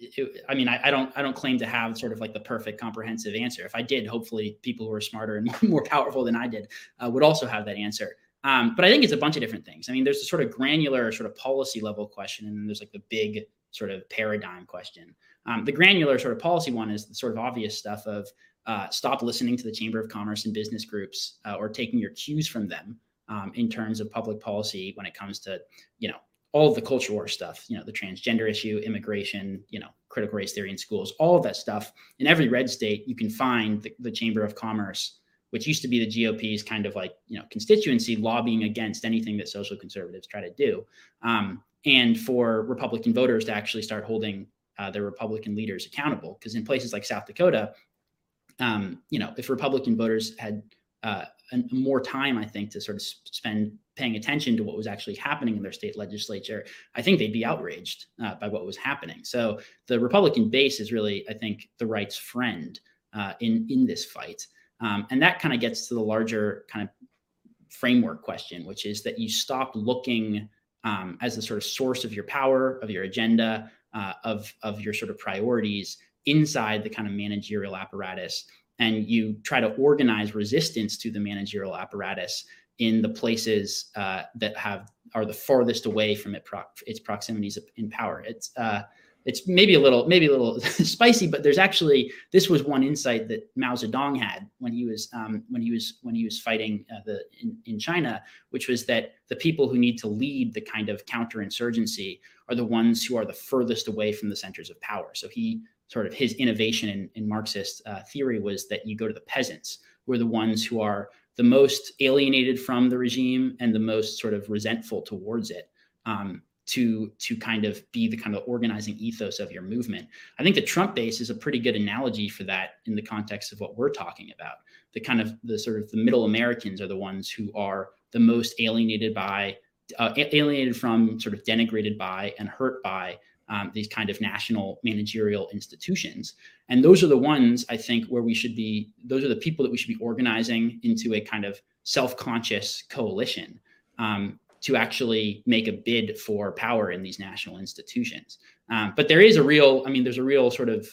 it, I mean, I, I, don't, I don't claim to have sort of like the perfect comprehensive answer. If I did, hopefully people who are smarter and more powerful than I did uh, would also have that answer. Um, but I think it's a bunch of different things. I mean, there's a sort of granular, sort of policy level question, and then there's like the big sort of paradigm question. Um, the granular sort of policy one is the sort of obvious stuff of uh, stop listening to the Chamber of Commerce and business groups uh, or taking your cues from them um, in terms of public policy when it comes to, you know, all of the culture war stuff, you know, the transgender issue, immigration, you know, critical race theory in schools, all of that stuff. In every red state, you can find the, the Chamber of Commerce, which used to be the GOP's kind of like, you know, constituency lobbying against anything that social conservatives try to do. Um, and for Republican voters to actually start holding uh, their Republican leaders accountable. Because in places like South Dakota, um, you know, if Republican voters had uh, more time, I think, to sort of spend paying attention to what was actually happening in their state legislature, I think they'd be outraged uh, by what was happening. So the Republican base is really, I think, the right's friend uh, in in this fight, um, and that kind of gets to the larger kind of framework question, which is that you stop looking um, as the sort of source of your power, of your agenda, uh, of of your sort of priorities inside the kind of managerial apparatus and you try to organize resistance to the managerial apparatus in the places uh, that have are the farthest away from it pro- its proximities in power. It's uh, it's maybe a little maybe a little spicy, but there's actually this was one insight that Mao Zedong had when he was um, when he was when he was fighting uh, the in, in China, which was that the people who need to lead the kind of counterinsurgency are the ones who are the furthest away from the centers of power. So he sort of his innovation in, in Marxist uh, theory was that you go to the peasants, who are the ones who are the most alienated from the regime and the most sort of resentful towards it. Um, to to kind of be the kind of organizing ethos of your movement. I think the Trump base is a pretty good analogy for that in the context of what we're talking about. The kind of the sort of the middle Americans are the ones who are the most alienated by, uh, alienated from, sort of denigrated by, and hurt by um, these kind of national managerial institutions. And those are the ones I think where we should be, those are the people that we should be organizing into a kind of self conscious coalition um, to actually make a bid for power in these national institutions. Um, but there is a real, I mean, there's a real sort of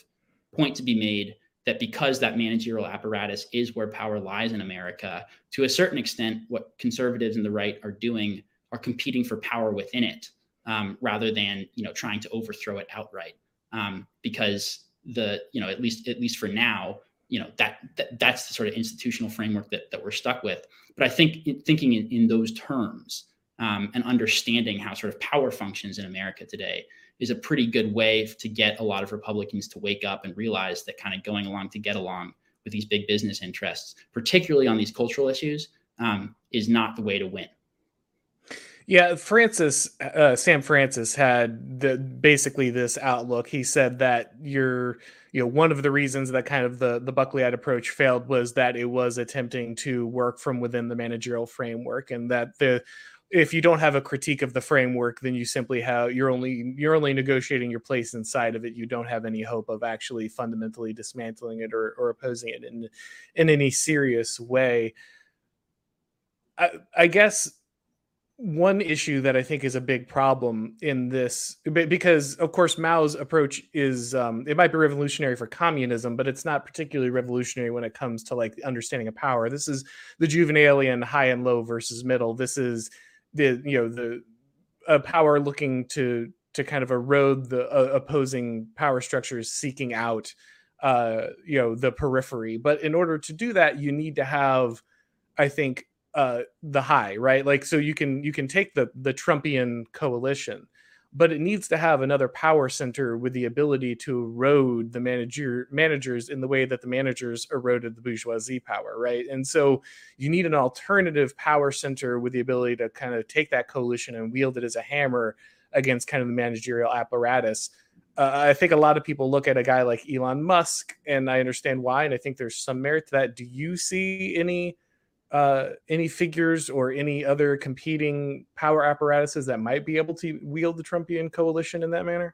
point to be made that because that managerial apparatus is where power lies in America, to a certain extent, what conservatives and the right are doing are competing for power within it um, rather than you know trying to overthrow it outright. Um, because the you know at least at least for now you know that, that that's the sort of institutional framework that, that we're stuck with. But i think thinking in, in those terms um, and understanding how sort of power functions in america today is a pretty good way to get a lot of republicans to wake up and realize that kind of going along to get along with these big business interests particularly on these cultural issues um, is not the way to win yeah, Francis, uh, Sam Francis had the basically this outlook. He said that you're, you know, one of the reasons that kind of the the Buckleyite approach failed was that it was attempting to work from within the managerial framework, and that the if you don't have a critique of the framework, then you simply have you're only you're only negotiating your place inside of it. You don't have any hope of actually fundamentally dismantling it or, or opposing it in in any serious way. I, I guess one issue that I think is a big problem in this, because of course Mao's approach is um, it might be revolutionary for communism, but it's not particularly revolutionary when it comes to like the understanding of power. This is the Jouvenelian high and low versus middle. This is the you know the a power looking to to kind of erode the uh, opposing power structures, seeking out uh, you know the periphery. But in order to do that, you need to have, I think, uh, the high, right? Like so you can you can take the the Trumpian coalition, but it needs to have another power center with the ability to erode the manager managers in the way that the managers eroded the bourgeoisie power, right? And so you need an alternative power center with the ability to kind of take that coalition and wield it as a hammer against kind of the managerial apparatus. Uh, I think a lot of people look at a guy like Elon Musk, and I understand why, and I think there's some merit to that. Do you see any? Uh, any figures or any other competing power apparatuses that might be able to wield the Trumpian coalition in that manner?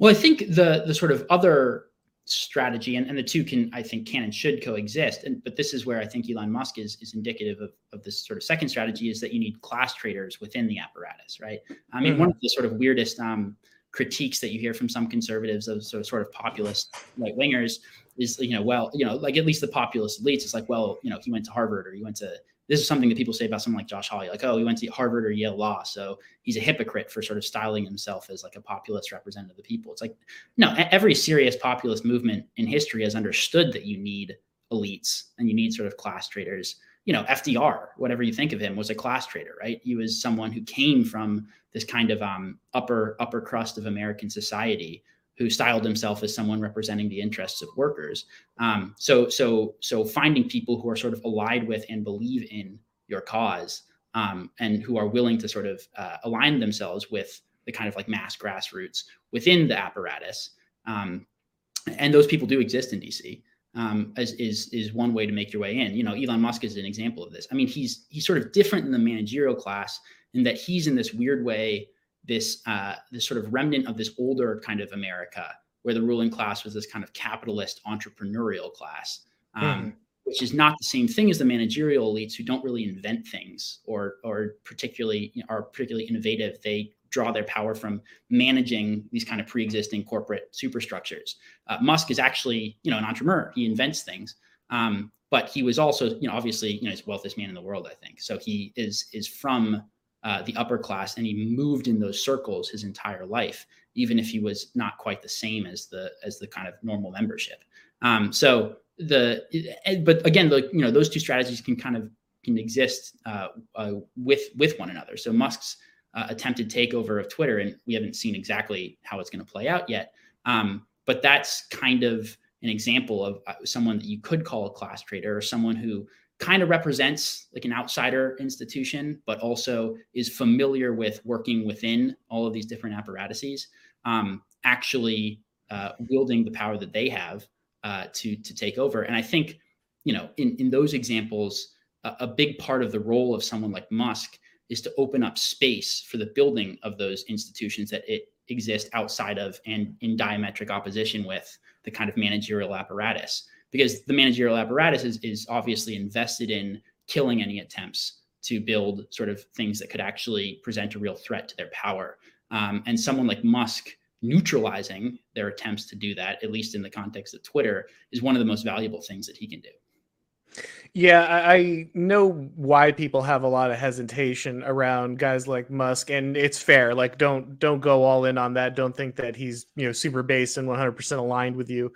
Well, I think the the sort of other strategy and, and the two can i think can and should coexist and but this is where i think elon musk is is indicative of, of this sort of second strategy is that you need class traitors within the apparatus right i mean mm-hmm. one of the sort of weirdest um, critiques that you hear from some conservatives of sort of, sort of populist right wingers is you know well you know like at least the populist elites it's like well you know he went to harvard or he went to this is something that people say about someone like Josh Hawley, like, oh, he went to Harvard or Yale Law, so he's a hypocrite for sort of styling himself as like a populist representative of the people. It's like, no, every serious populist movement in history has understood that you need elites and you need sort of class traitors. You know, FDR, whatever you think of him, was a class traitor, right? He was someone who came from this kind of um, upper upper crust of American society who styled himself as someone representing the interests of workers. Um, so, so, so finding people who are sort of allied with and believe in your cause, um, and who are willing to sort of uh, align themselves with the kind of like mass grassroots within the apparatus, um, and those people do exist in DC. Um, as, is is one way to make your way in. You know, Elon Musk is an example of this. I mean, he's he's sort of different in the managerial class in that he's in this weird way this uh, this sort of remnant of this older kind of America, where the ruling class was this kind of capitalist entrepreneurial class, um, mm. which is not the same thing as the managerial elites who don't really invent things or or particularly you know, are particularly innovative. They draw their power from managing these kind of pre-existing corporate superstructures. Uh, Musk is actually you know an entrepreneur. He invents things. Um, but he was also, you know, obviously, you know, he's the wealthiest man in the world, I think. So he is is from uh, the upper class and he moved in those circles his entire life even if he was not quite the same as the as the kind of normal membership. Um, so the but again the you know those two strategies can kind of can exist uh, uh, with with one another. So musk's uh, attempted takeover of twitter and we haven't seen exactly how it's going to play out yet. Um, but that's kind of an example of uh, someone that you could call a class traitor or someone who kind of represents like an outsider institution, but also is familiar with working within all of these different apparatuses, um, actually uh, wielding the power that they have uh, to to take over. And I think, you know, in in those examples, a, a big part of the role of someone like Musk is to open up space for the building of those institutions that it exist outside of and in diametric opposition with the kind of managerial apparatus because the managerial apparatus is, is obviously invested in killing any attempts to build sort of things that could actually present a real threat to their power. Um, and someone like Musk neutralizing their attempts to do that, at least in the context of Twitter, is one of the most valuable things that he can do. Yeah, I know why people have a lot of hesitation around guys like Musk, and it's fair. Like, don't don't go all in on that. Don't think that he's you know super base and 100% aligned with you.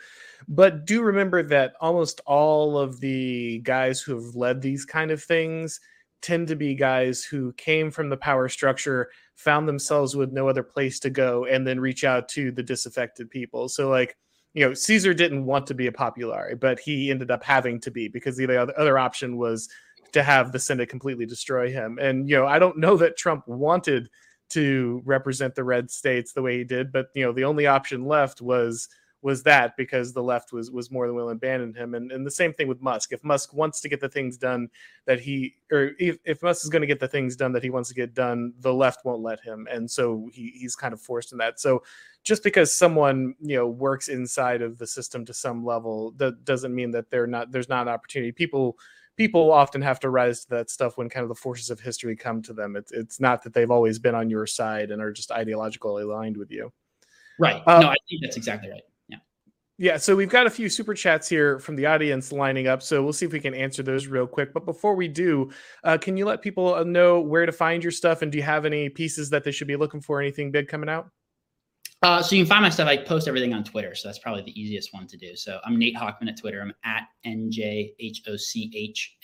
But do remember that almost all of the guys who have led these kind of things tend to be guys who came from the power structure, found themselves with no other place to go, and then reach out to the disaffected people. So like you know, Caesar didn't want to be a populari, but he ended up having to be because the other option was to have the Senate completely destroy him. And you know, I don't know that Trump wanted to represent the red states the way he did, but you know, the only option left was was that because the left was was more than willing to abandon him. And, and the same thing with Musk. If Musk wants to get the things done that he or if, if Musk is going to get the things done that he wants to get done, the left won't let him. And so he, he's kind of forced in that. So just because someone you know works inside of the system to some level, that doesn't mean that they're not there's not an opportunity. People people often have to rise to that stuff when kind of the forces of history come to them. It's it's not that they've always been on your side and are just ideologically aligned with you. Right. Um, no, I think that's exactly right. Yeah, so we've got a few super chats here from the audience lining up, so we'll see if we can answer those real quick. But before we do, uh, can you let people uh, know where to find your stuff, and do you have any pieces that they should be looking for? Anything big coming out? Uh, so you can find my stuff. I post everything on Twitter, so that's probably the easiest one to do. So I'm Nate Hochman at Twitter. I'm at njhochman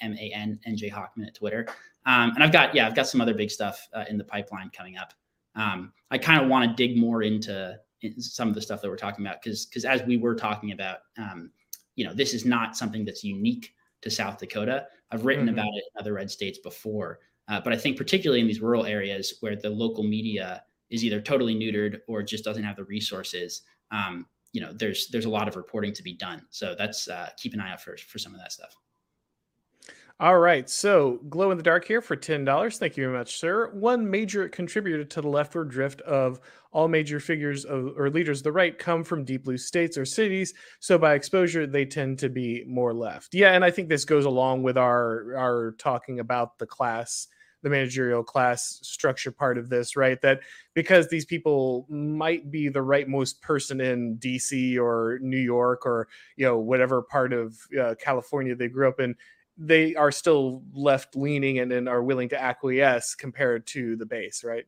NJ Hochman at Twitter. Um, and I've got yeah, I've got some other big stuff uh, in the pipeline coming up. Um, I kind of want to dig more into some of the stuff that we're talking about because because as we were talking about um, you know this is not something that's unique to south dakota. I've written mm-hmm. about it in other red states before uh, but i think particularly in these rural areas where the local media is either totally neutered or just doesn't have the resources um, you know there's there's a lot of reporting to be done. So that's uh, keep an eye out for for some of that stuff All right, so glow in the dark here for $10. Thank you very much, sir. One major contributor to the leftward drift of all major figures of, or leaders of the right come from deep blue states or cities. So by exposure, they tend to be more left. Yeah, and I think this goes along with our our talking about the class, the managerial class structure part of this, right? That because these people might be the rightmost person in DC or New York or you know whatever part of uh, California they grew up in they are still left leaning and, and are willing to acquiesce compared to the base, right?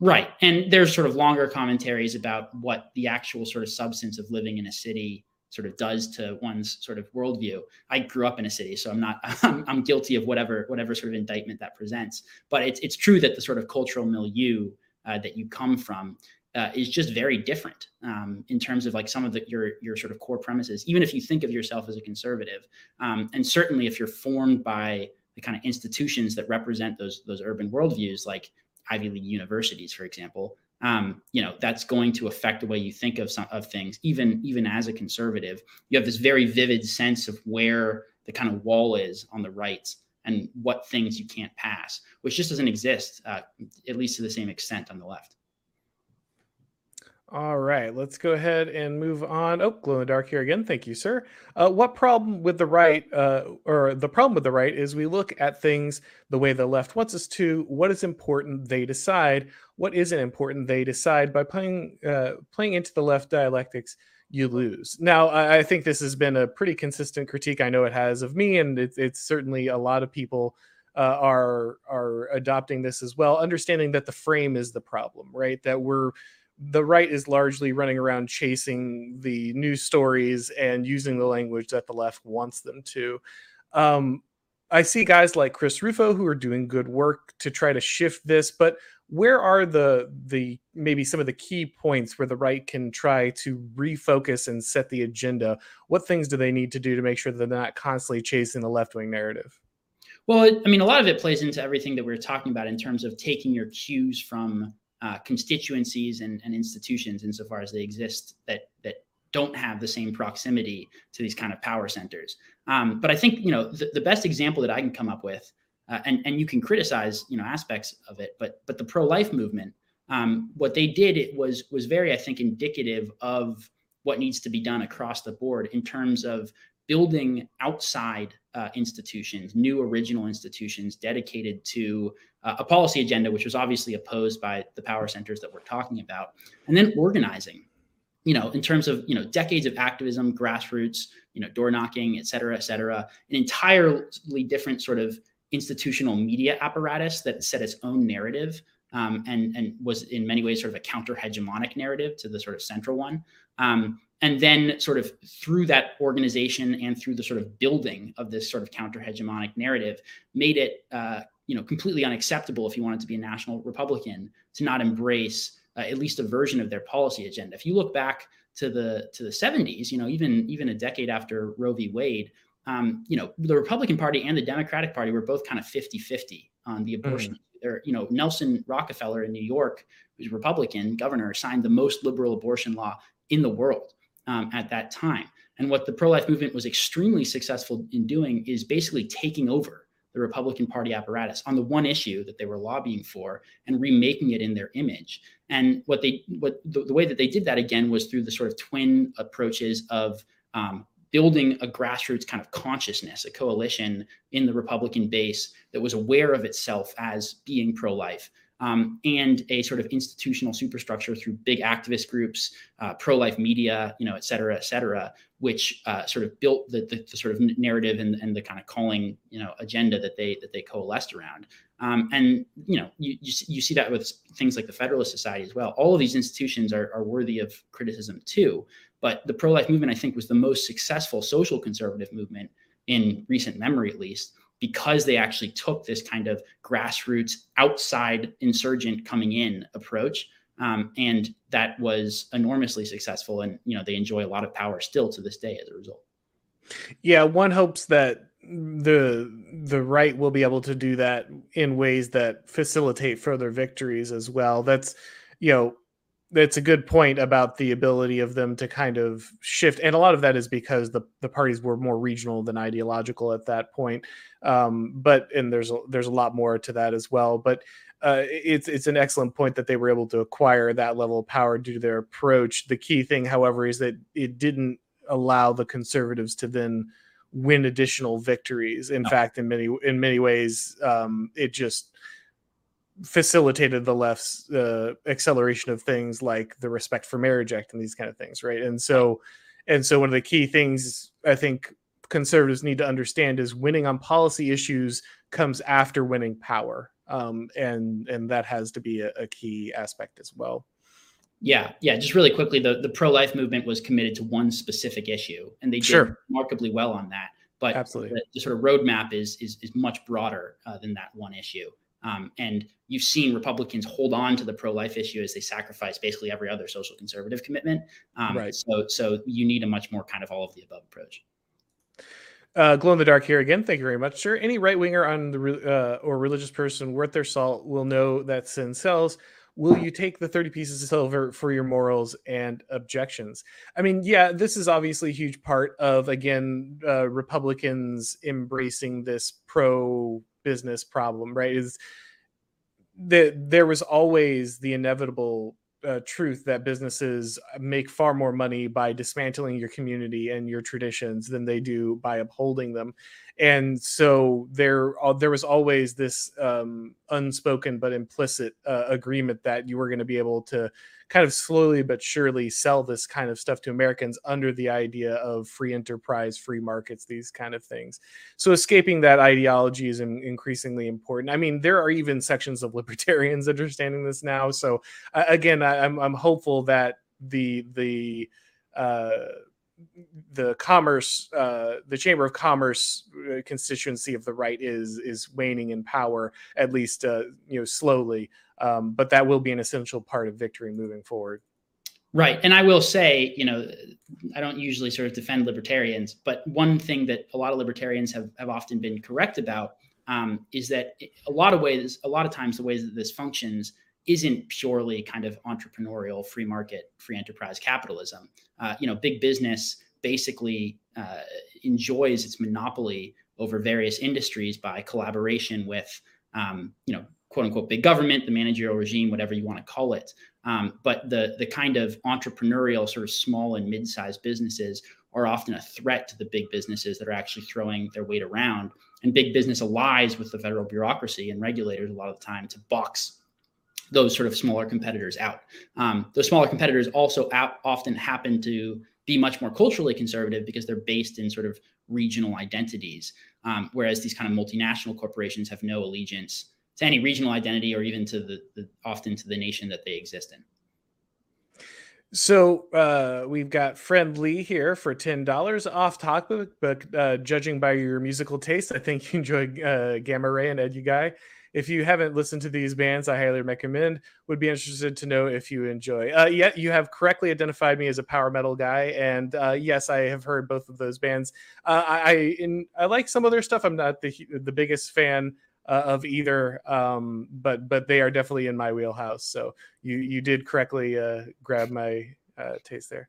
Right. And there's sort of longer commentaries about what the actual sort of substance of living in a city sort of does to one's sort of worldview. I grew up in a city, so I'm not I'm, I'm guilty of whatever whatever sort of indictment that presents. But it's it's true that the sort of cultural milieu uh, that you come from uh, is just very different um, in terms of like some of the, your your sort of core premises. Even if you think of yourself as a conservative, um, and certainly if you're formed by the kind of institutions that represent those those urban worldviews, like Ivy League universities, for example, um, you know that's going to affect the way you think of some of things. Even even as a conservative, you have this very vivid sense of where the kind of wall is on the right and what things you can't pass, which just doesn't exist, uh, at least to the same extent on the left. All right, let's go ahead and move on. Oh, glow in the dark here again. Thank you, sir. Uh, what problem with the right, uh, or the problem with the right, is we look at things the way the left wants us to. What is important, they decide. What isn't important, they decide. By playing uh, playing into the left dialectics, you lose. Now, I, I, think this has been a pretty consistent critique. I know it has of me, and it, it's certainly a lot of people uh, are are adopting this as well, understanding that the frame is the problem, right? That we're the right is largely running around chasing the news stories and using the language that the left wants them to. Um, I see guys like Chris Rufo who are doing good work to try to shift this, but where are the the maybe some of the key points where the right can try to refocus and set the agenda? What things do they need to do to make sure that they're not constantly chasing the left wing narrative? Well, I mean, a lot of it plays into everything that we are talking about in terms of taking your cues from uh, constituencies and, and institutions insofar as they exist that that don't have the same proximity to these kind of power centers. Um, but I think you know the, the, best example that I can come up with, uh, and and you can criticize you know aspects of it, but but the pro life movement, um, what they did it was was very I think indicative of what needs to be done across the board in terms of building outside uh, institutions, new original institutions dedicated to uh, a policy agenda, which was obviously opposed by the power centers that we're talking about, and then organizing. You know, in terms of you know decades of activism, grassroots, you know, door knocking, et cetera, et cetera, an entirely different sort of institutional media apparatus that set its own narrative um, and and was in many ways sort of a counter hegemonic narrative to the sort of central one. Um, and then sort of through that organization and through the sort of building of this sort of counter hegemonic narrative made it uh, you know completely unacceptable if you wanted to be a national republican to not embrace uh, at least a version of their policy agenda. If you look back to the to the 70s you know even even a decade after roe v. Wade um, you know the republican party and the democratic party were both kind of 50-50 on the abortion mm. There, you know nelson rockefeller in new york who's a republican governor signed the most liberal abortion law in the world um, at that time. And what the pro life movement was extremely successful in doing is basically taking over the Republican Party apparatus on the one issue that they were lobbying for and remaking it in their image. And what they, what the, the way that they did that again was through the sort of twin approaches of um, building a grassroots kind of consciousness, a coalition in the Republican base that was aware of itself as being pro life, um, and a sort of institutional superstructure through big activist groups, uh, pro-life media, you know, et cetera, et cetera, which uh, sort of built the, the, the, sort of narrative and, and the kind of calling, you know, agenda that they that they coalesced around. Um, and you know, you, you, you see that with things like the Federalist Society as well. All of these institutions are, are worthy of criticism too. But the pro-life movement, I think, was the most successful social conservative movement in recent memory, at least because they actually took this kind of grassroots outside insurgent coming in approach um, and that was enormously successful and you know they enjoy a lot of power still to this day as a result. Yeah one hopes that the the right will be able to do that in ways that facilitate further victories as well. That's you know that's a good point about the ability of them to kind of shift and a lot of that is because the, the parties were more regional than ideological at that point. Um, but and there's a, there's a lot more to that as well but uh, it's it's an excellent point that they were able to acquire that level of power due to their approach. The key thing however is that it didn't allow the conservatives to then win additional victories. In no. fact in many in many ways um, it just facilitated the left's uh, acceleration of things like the respect for marriage act and these kind of things right? And so and so one of the key things i think conservatives need to understand is winning on policy issues comes after winning power um, and and that has to be a, a, key aspect as well. Yeah yeah just really quickly the, the pro-life movement was committed to one specific issue and they did sure. remarkably well on that but absolutely. the, the, sort of roadmap is is, is much broader uh, than that one issue um, and you've seen Republicans hold on to the pro-life issue as they sacrifice basically every other social conservative commitment. Um, right. So, so you need a much more kind of all of the above approach. Uh, glow in the dark here again. Thank you very much, sir. Any right winger on the uh, or religious person worth their salt will know that sin sells. Will you take the 30 pieces of silver for your morals and objections? I mean, yeah, this is obviously a huge part of, again, uh, Republicans embracing this pro business problem, right? Is that there was always the inevitable uh, truth that businesses make far more money by dismantling your community and your traditions than they do by upholding them and so there uh, there was always this um, unspoken but implicit uh, agreement that you were going to be able to kind of slowly but surely sell this kind of stuff to Americans under the idea of free enterprise, free markets, these kind of things. So escaping that ideology is in, increasingly important. I mean, there are even sections of libertarians understanding this now. So uh, again, I, am I'm, I'm hopeful that the the uh, the commerce, uh, the Chamber of Commerce uh, constituency of the right is is waning in power, at least uh, you know slowly. Um, but that will be an essential part of victory moving forward. Right, and I will say, you know, I don't usually sort of defend libertarians, but one thing that a lot of libertarians have have often been correct about um, is that a lot of ways, a lot of times, the ways that this functions isn't purely kind of entrepreneurial free market free enterprise capitalism. Uh, you know big business basically uh, enjoys its monopoly over various industries by collaboration with um, you know quote unquote big government the managerial regime whatever you want to call it. Um, but the the kind of entrepreneurial sort of small and mid-sized businesses are often a threat to the big businesses that are actually throwing their weight around. And big business allies with the federal bureaucracy and regulators a lot of the time to box those sort of smaller competitors out. Um, those smaller competitors also out, often happen to be much more culturally conservative because they're based in sort of regional identities, um, whereas these kind of multinational corporations have no allegiance to any regional identity or even to the, the often to the nation that they exist in. So uh, we've got friend Lee here for ten dollars off topic, but uh, judging by your musical taste, I think you enjoy uh, Gamma Ray and Edguy if you haven't listened to these bands, I highly recommend. Would be interested to know if you enjoy. Uh, yeah, you have correctly identified me as a power metal guy, and uh, yes, I have heard both of those bands. Uh, I in, I like some of their stuff. I'm not the the biggest fan uh, of either, um, but but they are definitely in my wheelhouse. So you you did correctly uh, grab my uh, taste there.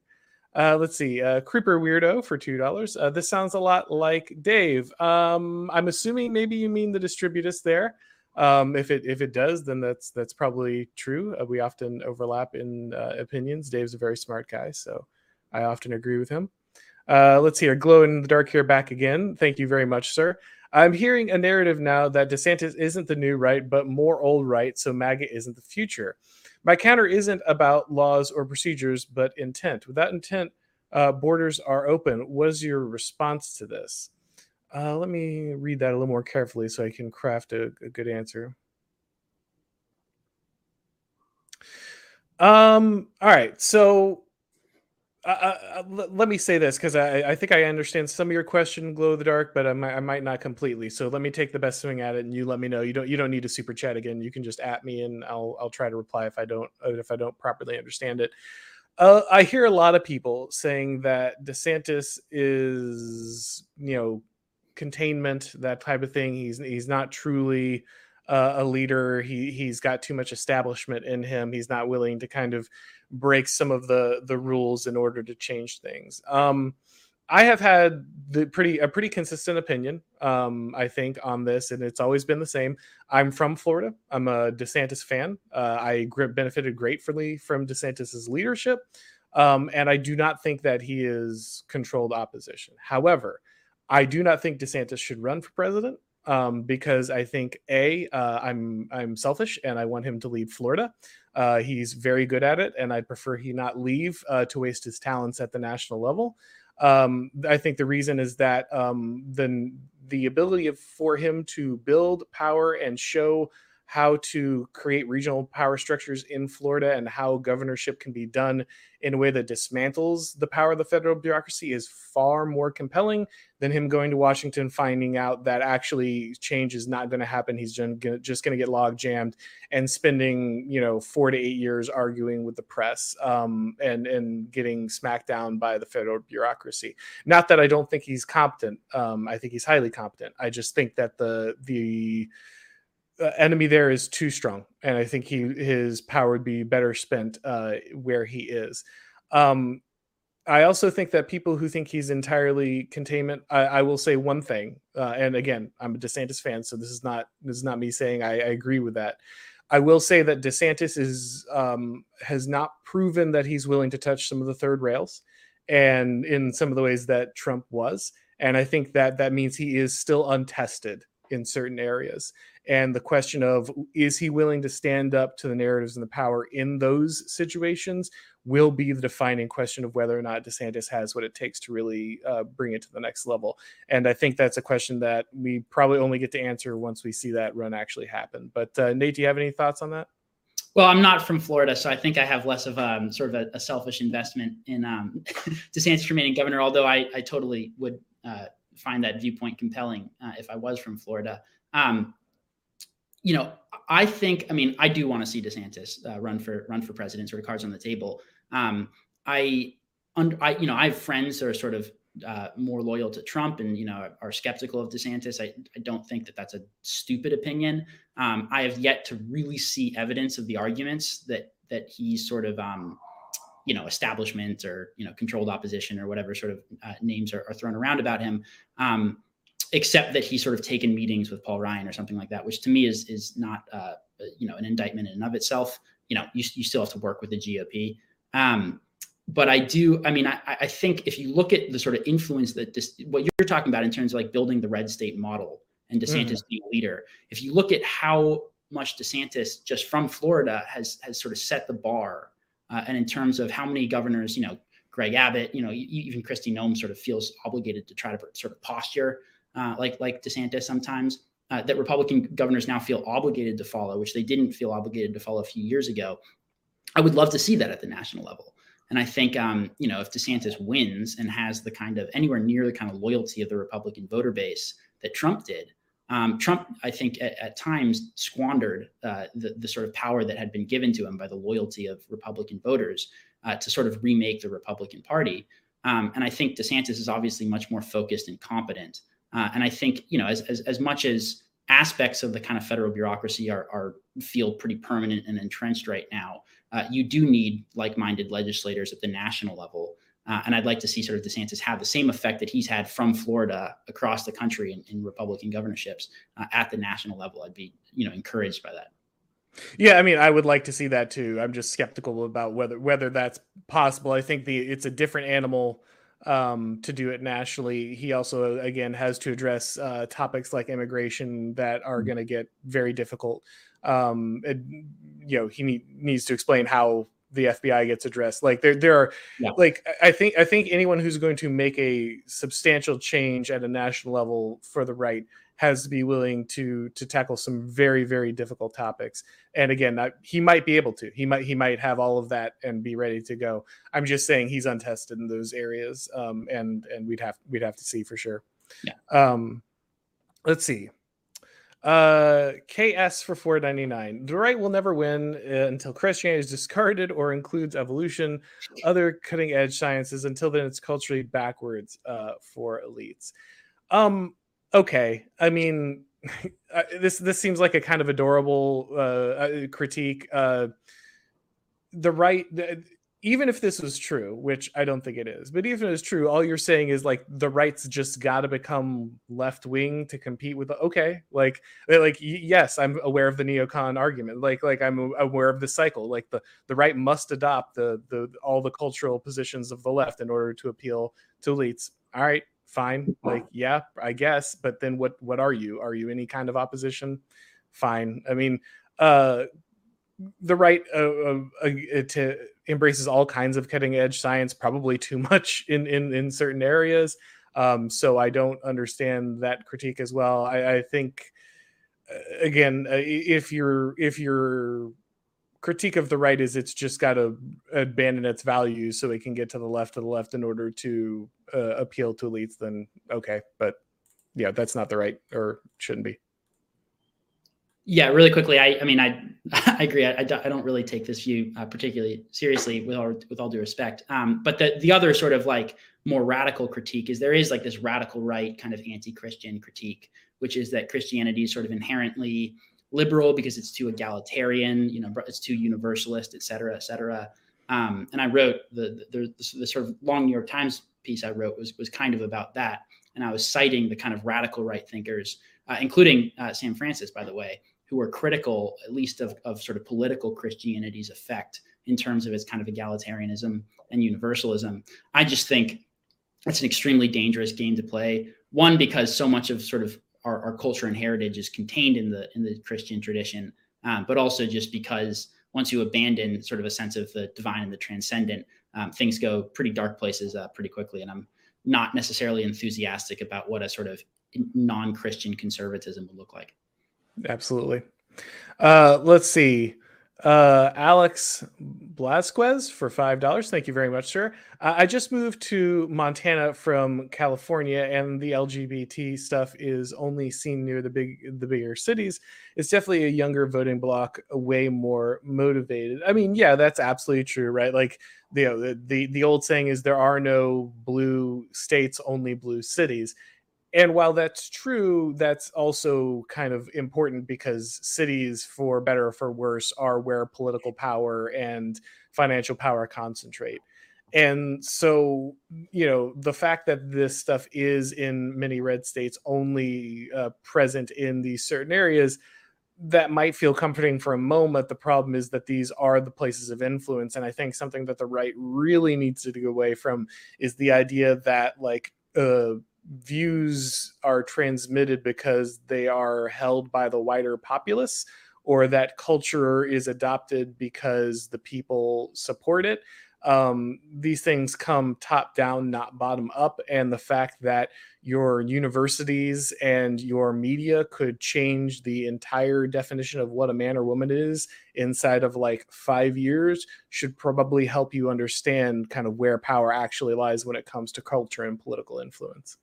Uh, let's see. Uh, Creeper Weirdo for two dollars. Uh, this sounds a lot like Dave. Um, I'm assuming maybe you mean the distributist there. Um, if it if it does, then that's that's probably true. Uh, we often overlap in uh, opinions. Dave's a very smart guy, so I often agree with him. Uh, let's hear glow in the dark here back again. Thank you very much, sir. I'm hearing a narrative now that DeSantis isn't the new right, but more old right, so MAGA isn't the future. My counter isn't about laws or procedures, but intent. Without intent, uh, borders are open. What is your response to this? Uh, let me read that a little more carefully so I can craft a, a good answer. Um. All right. So, uh, uh, let me say this because I, I think I understand some of your question, glow of the dark, but I might, I might not completely. So let me take the best swing at it, and you let me know. You don't you don't need to super chat again. You can just at me, and I'll I'll try to reply if I don't uh, if I don't properly understand it. Uh, I hear a lot of people saying that DeSantis is, you know, containment, that type of thing. He's he's not truly uh, a leader. He he's got too much establishment in him. He's not willing to kind of break some of the the rules in order to change things. Um, I have had the pretty a pretty consistent opinion, um, I think, on this, and it's always been the same. I'm from Florida. I'm a DeSantis fan. Uh, I benefited gratefully from DeSantis's leadership, um, and I do not think that he is controlled opposition. However, I do not think DeSantis should run for president um, because I think a uh, I'm I'm selfish and I want him to lead Florida. Uh, he's very good at it, and I'd prefer he not leave uh, to waste his talents at the national level. Um, I think the reason is that um, the the ability of, for him to build power and show how to create regional power structures in Florida and how governorship can be done in a way that dismantles the power of the federal bureaucracy is far more compelling than him going to Washington finding out that actually change is not going to happen. He's just going to get log jammed and spending you know four to eight years arguing with the press um, and and getting smacked down by the federal bureaucracy. Not that I don't think he's competent. Um, I think he's highly competent. I just think that the the uh, enemy there is too strong, and I think he his power would be better spent uh, where he is. Um, I also think that people who think he's entirely containment, I, I will say one thing, uh, and again, I'm a DeSantis fan, so this is not this is not me saying I, I agree with that. I will say that DeSantis is um, has not proven that he's willing to touch some of the third rails, and in some of the ways that Trump was, and I think that that means he is still untested in certain areas. And the question of is he willing to stand up to the narratives and the power in those situations will be the defining question of whether or not DeSantis has what it takes to really uh, bring it to the next level. And I think that's a question that we probably only get to answer once we see that run actually happen. But uh, Nate, do you have any thoughts on that? Well, I'm not from Florida, so I think I have less of um, sort of a, a, selfish investment in um, DeSantis remaining governor. Although I, I totally would uh, find that viewpoint compelling uh, if I was from Florida. Um, you know, I think. I mean, I do want to see DeSantis uh, run for run for president. Sort of cards on the table. Um, I, under, I, you know, I have friends that are sort of uh, more loyal to Trump and you know are skeptical of DeSantis. I, I don't think that that's a stupid opinion. Um, I have yet to really see evidence of the arguments that that he's sort of um, you know establishment or you know controlled opposition or whatever sort of uh, names are, are, thrown around about him um, except that he's sort of taken meetings with paul ryan or something like that which to me is is not uh, you know an indictment in and of itself you know you, you still have to work with the gop um, but i do i mean I, I think if you look at the sort of influence that this what you're talking about in terms of like building the red state model and desantis mm-hmm. being a leader if you look at how much desantis just from florida has has sort of set the bar uh, and in terms of how many governors, you know, Greg Abbott, you know, even Kristi Noem sort of feels obligated to try to sort of posture uh, like like DeSantis sometimes. Uh, that Republican governors now feel obligated to follow, which they didn't feel obligated to follow a few years ago. I would love to see that at the national level. And I think, um, you know, if DeSantis wins and has the kind of anywhere near the kind of loyalty of the Republican voter base that Trump did, um, Trump, I think, at, at times squandered uh, the, the sort of power that had been given to him by the loyalty of Republican voters uh, to sort of remake the Republican Party. Um, and I think DeSantis is obviously much more focused and competent. Uh, and I think, you know, as, as, as much as aspects of the kind of federal bureaucracy are, are feel pretty permanent and entrenched right now, uh, you do need like-minded legislators at the national level uh, and I'd like to see sort of DeSantis have the same effect that he's had from Florida across the country in, in Republican governorships uh, at the national level. I'd be, you know, encouraged by that. Yeah, I mean, I would like to see that too. I'm just skeptical about whether whether that's possible. I think the it's a different animal um, to do it nationally. He also, again, has to address uh, topics like immigration that are mm-hmm. going to get very difficult. Um, you know, he need, needs to explain how the FBI gets addressed. Like there, there are yeah. like I think I think anyone who's going to make a substantial change at a national level for the right has to be willing to to tackle some very very difficult topics. And again, I, he might be able to. He might he might have all of that and be ready to go. I'm just saying he's untested in those areas, um, and and we'd have we'd have to see for sure. Yeah. Um, let's see. Uh, KS for 499. The right will never win uh, until Christianity is discarded or includes evolution, other cutting edge sciences. Until then, it's culturally backwards uh, for elites. Um, okay. I mean, uh, this this seems like a kind of adorable uh, uh critique. Uh, the right. The, even if this was true, which I don't think it is, but even if it's true, all you're saying is like the rights just got to become left wing to compete with. The, okay, like uh, like yes, I'm aware of the neocon argument. Like like I'm aware of the cycle. Like the the right must adopt the the all the cultural positions of the left in order to appeal to elites. All right, fine. Like yeah, I guess. But then what what are you? Are you any kind of opposition? Fine. I mean, uh, the right uh, uh, uh to embraces all kinds of cutting edge science, probably too much in in in certain areas. Um, so I don't understand that critique as well. I, I think uh, again, uh, if your if your critique of the right is it's just got to abandon its values so it can get to the left of the left in order to uh, appeal to elites, then okay. But yeah, that's not the right or shouldn't be. Yeah, really quickly. I, I mean, I, I agree. I, I don't really take this view uh, particularly seriously, with all with all due respect. Um, but the the other sort of like more radical critique is there is like this radical right kind of anti-Christian critique, which is that Christianity is sort of inherently liberal because it's too egalitarian, you know, it's too universalist, et cetera, et cetera. Um, and I wrote the, the, the the sort of long New York Times piece I wrote was was kind of about that, and I was citing the kind of radical right thinkers, uh, including uh, Sam Francis, by the way, who were critical, at least of, of sort of political Christianity's effect in terms of its kind of egalitarianism and universalism. I just think it's an extremely dangerous game to play. One, because so much of sort of our, our culture and heritage is contained in the in the Christian tradition, um, but also just because once you abandon sort of a sense of the divine and the transcendent, um, things go pretty dark places uh, pretty quickly. And I'm not necessarily enthusiastic about what a sort of non-Christian conservatism would look like. Absolutely. Uh, let's see. Uh, Alex Blasquez for five dollars. Thank you very much, sir. Uh, I just moved to Montana from California, and the LGBT stuff is only seen near the big, the bigger cities. It's definitely a younger voting bloc, way more motivated. I mean, yeah, that's absolutely true, right? Like the the the old saying is there are no blue states, only blue cities and while that's true that's also kind of important because cities for better or for worse are where political power and financial power concentrate. And so you know the fact that this stuff is in many red states only uh, present in these certain areas that might feel comforting for a moment. The problem is that these are the places of influence. And i think something that the right really needs to go away from is the idea that like uh, views are transmitted because they are held by the wider populace or that culture is adopted because the people support it. Um, these things come top down, not bottom up. And the fact that your universities and your media could change the entire definition of what a man or woman is inside of like five years should probably help you understand kind of where power actually lies when it comes to culture and political influence.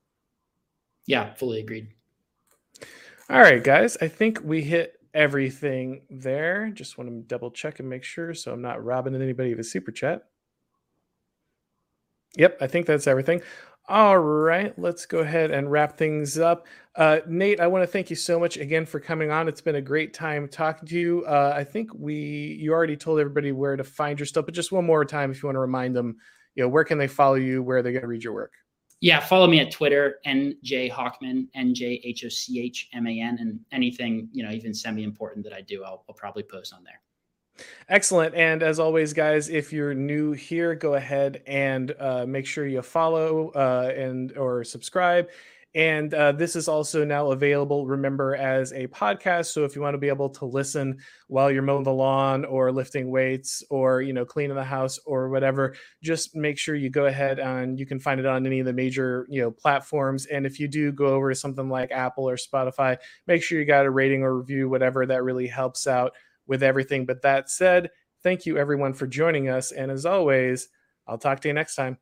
Yeah, fully agreed. All right, guys. I think we hit everything there. Just want to double check and make sure so I'm not robbing anybody of a super chat. Yep, I think that's everything. All right, let's go ahead and wrap things up. Uh, Nate, I want to thank you so much again for coming on. It's been a great time talking to you. Uh, I think we you already told everybody where to find your stuff, but just one more time, if you want to remind them, you know, where can they follow you, where they going to read your work yeah, follow me at Twitter, NJ Hochman, N J H O C H M A N, and anything, you know, even semi important that I do, I'll, I'll probably post on there. Excellent. And as always, guys, if you're new here, go ahead and uh, make sure you follow uh, and or subscribe. And uh, this is also now available, remember, as a podcast. So if you want to be able to listen while you're mowing the lawn or lifting weights or, you know, cleaning the house or whatever, just make sure you go ahead and you can find it on any of the major, you know, platforms. And if you do go over to something like Apple or Spotify, make sure you got a rating or review, whatever that really helps out with everything. But that said, thank you everyone for joining us. And as always, I'll talk to you next time.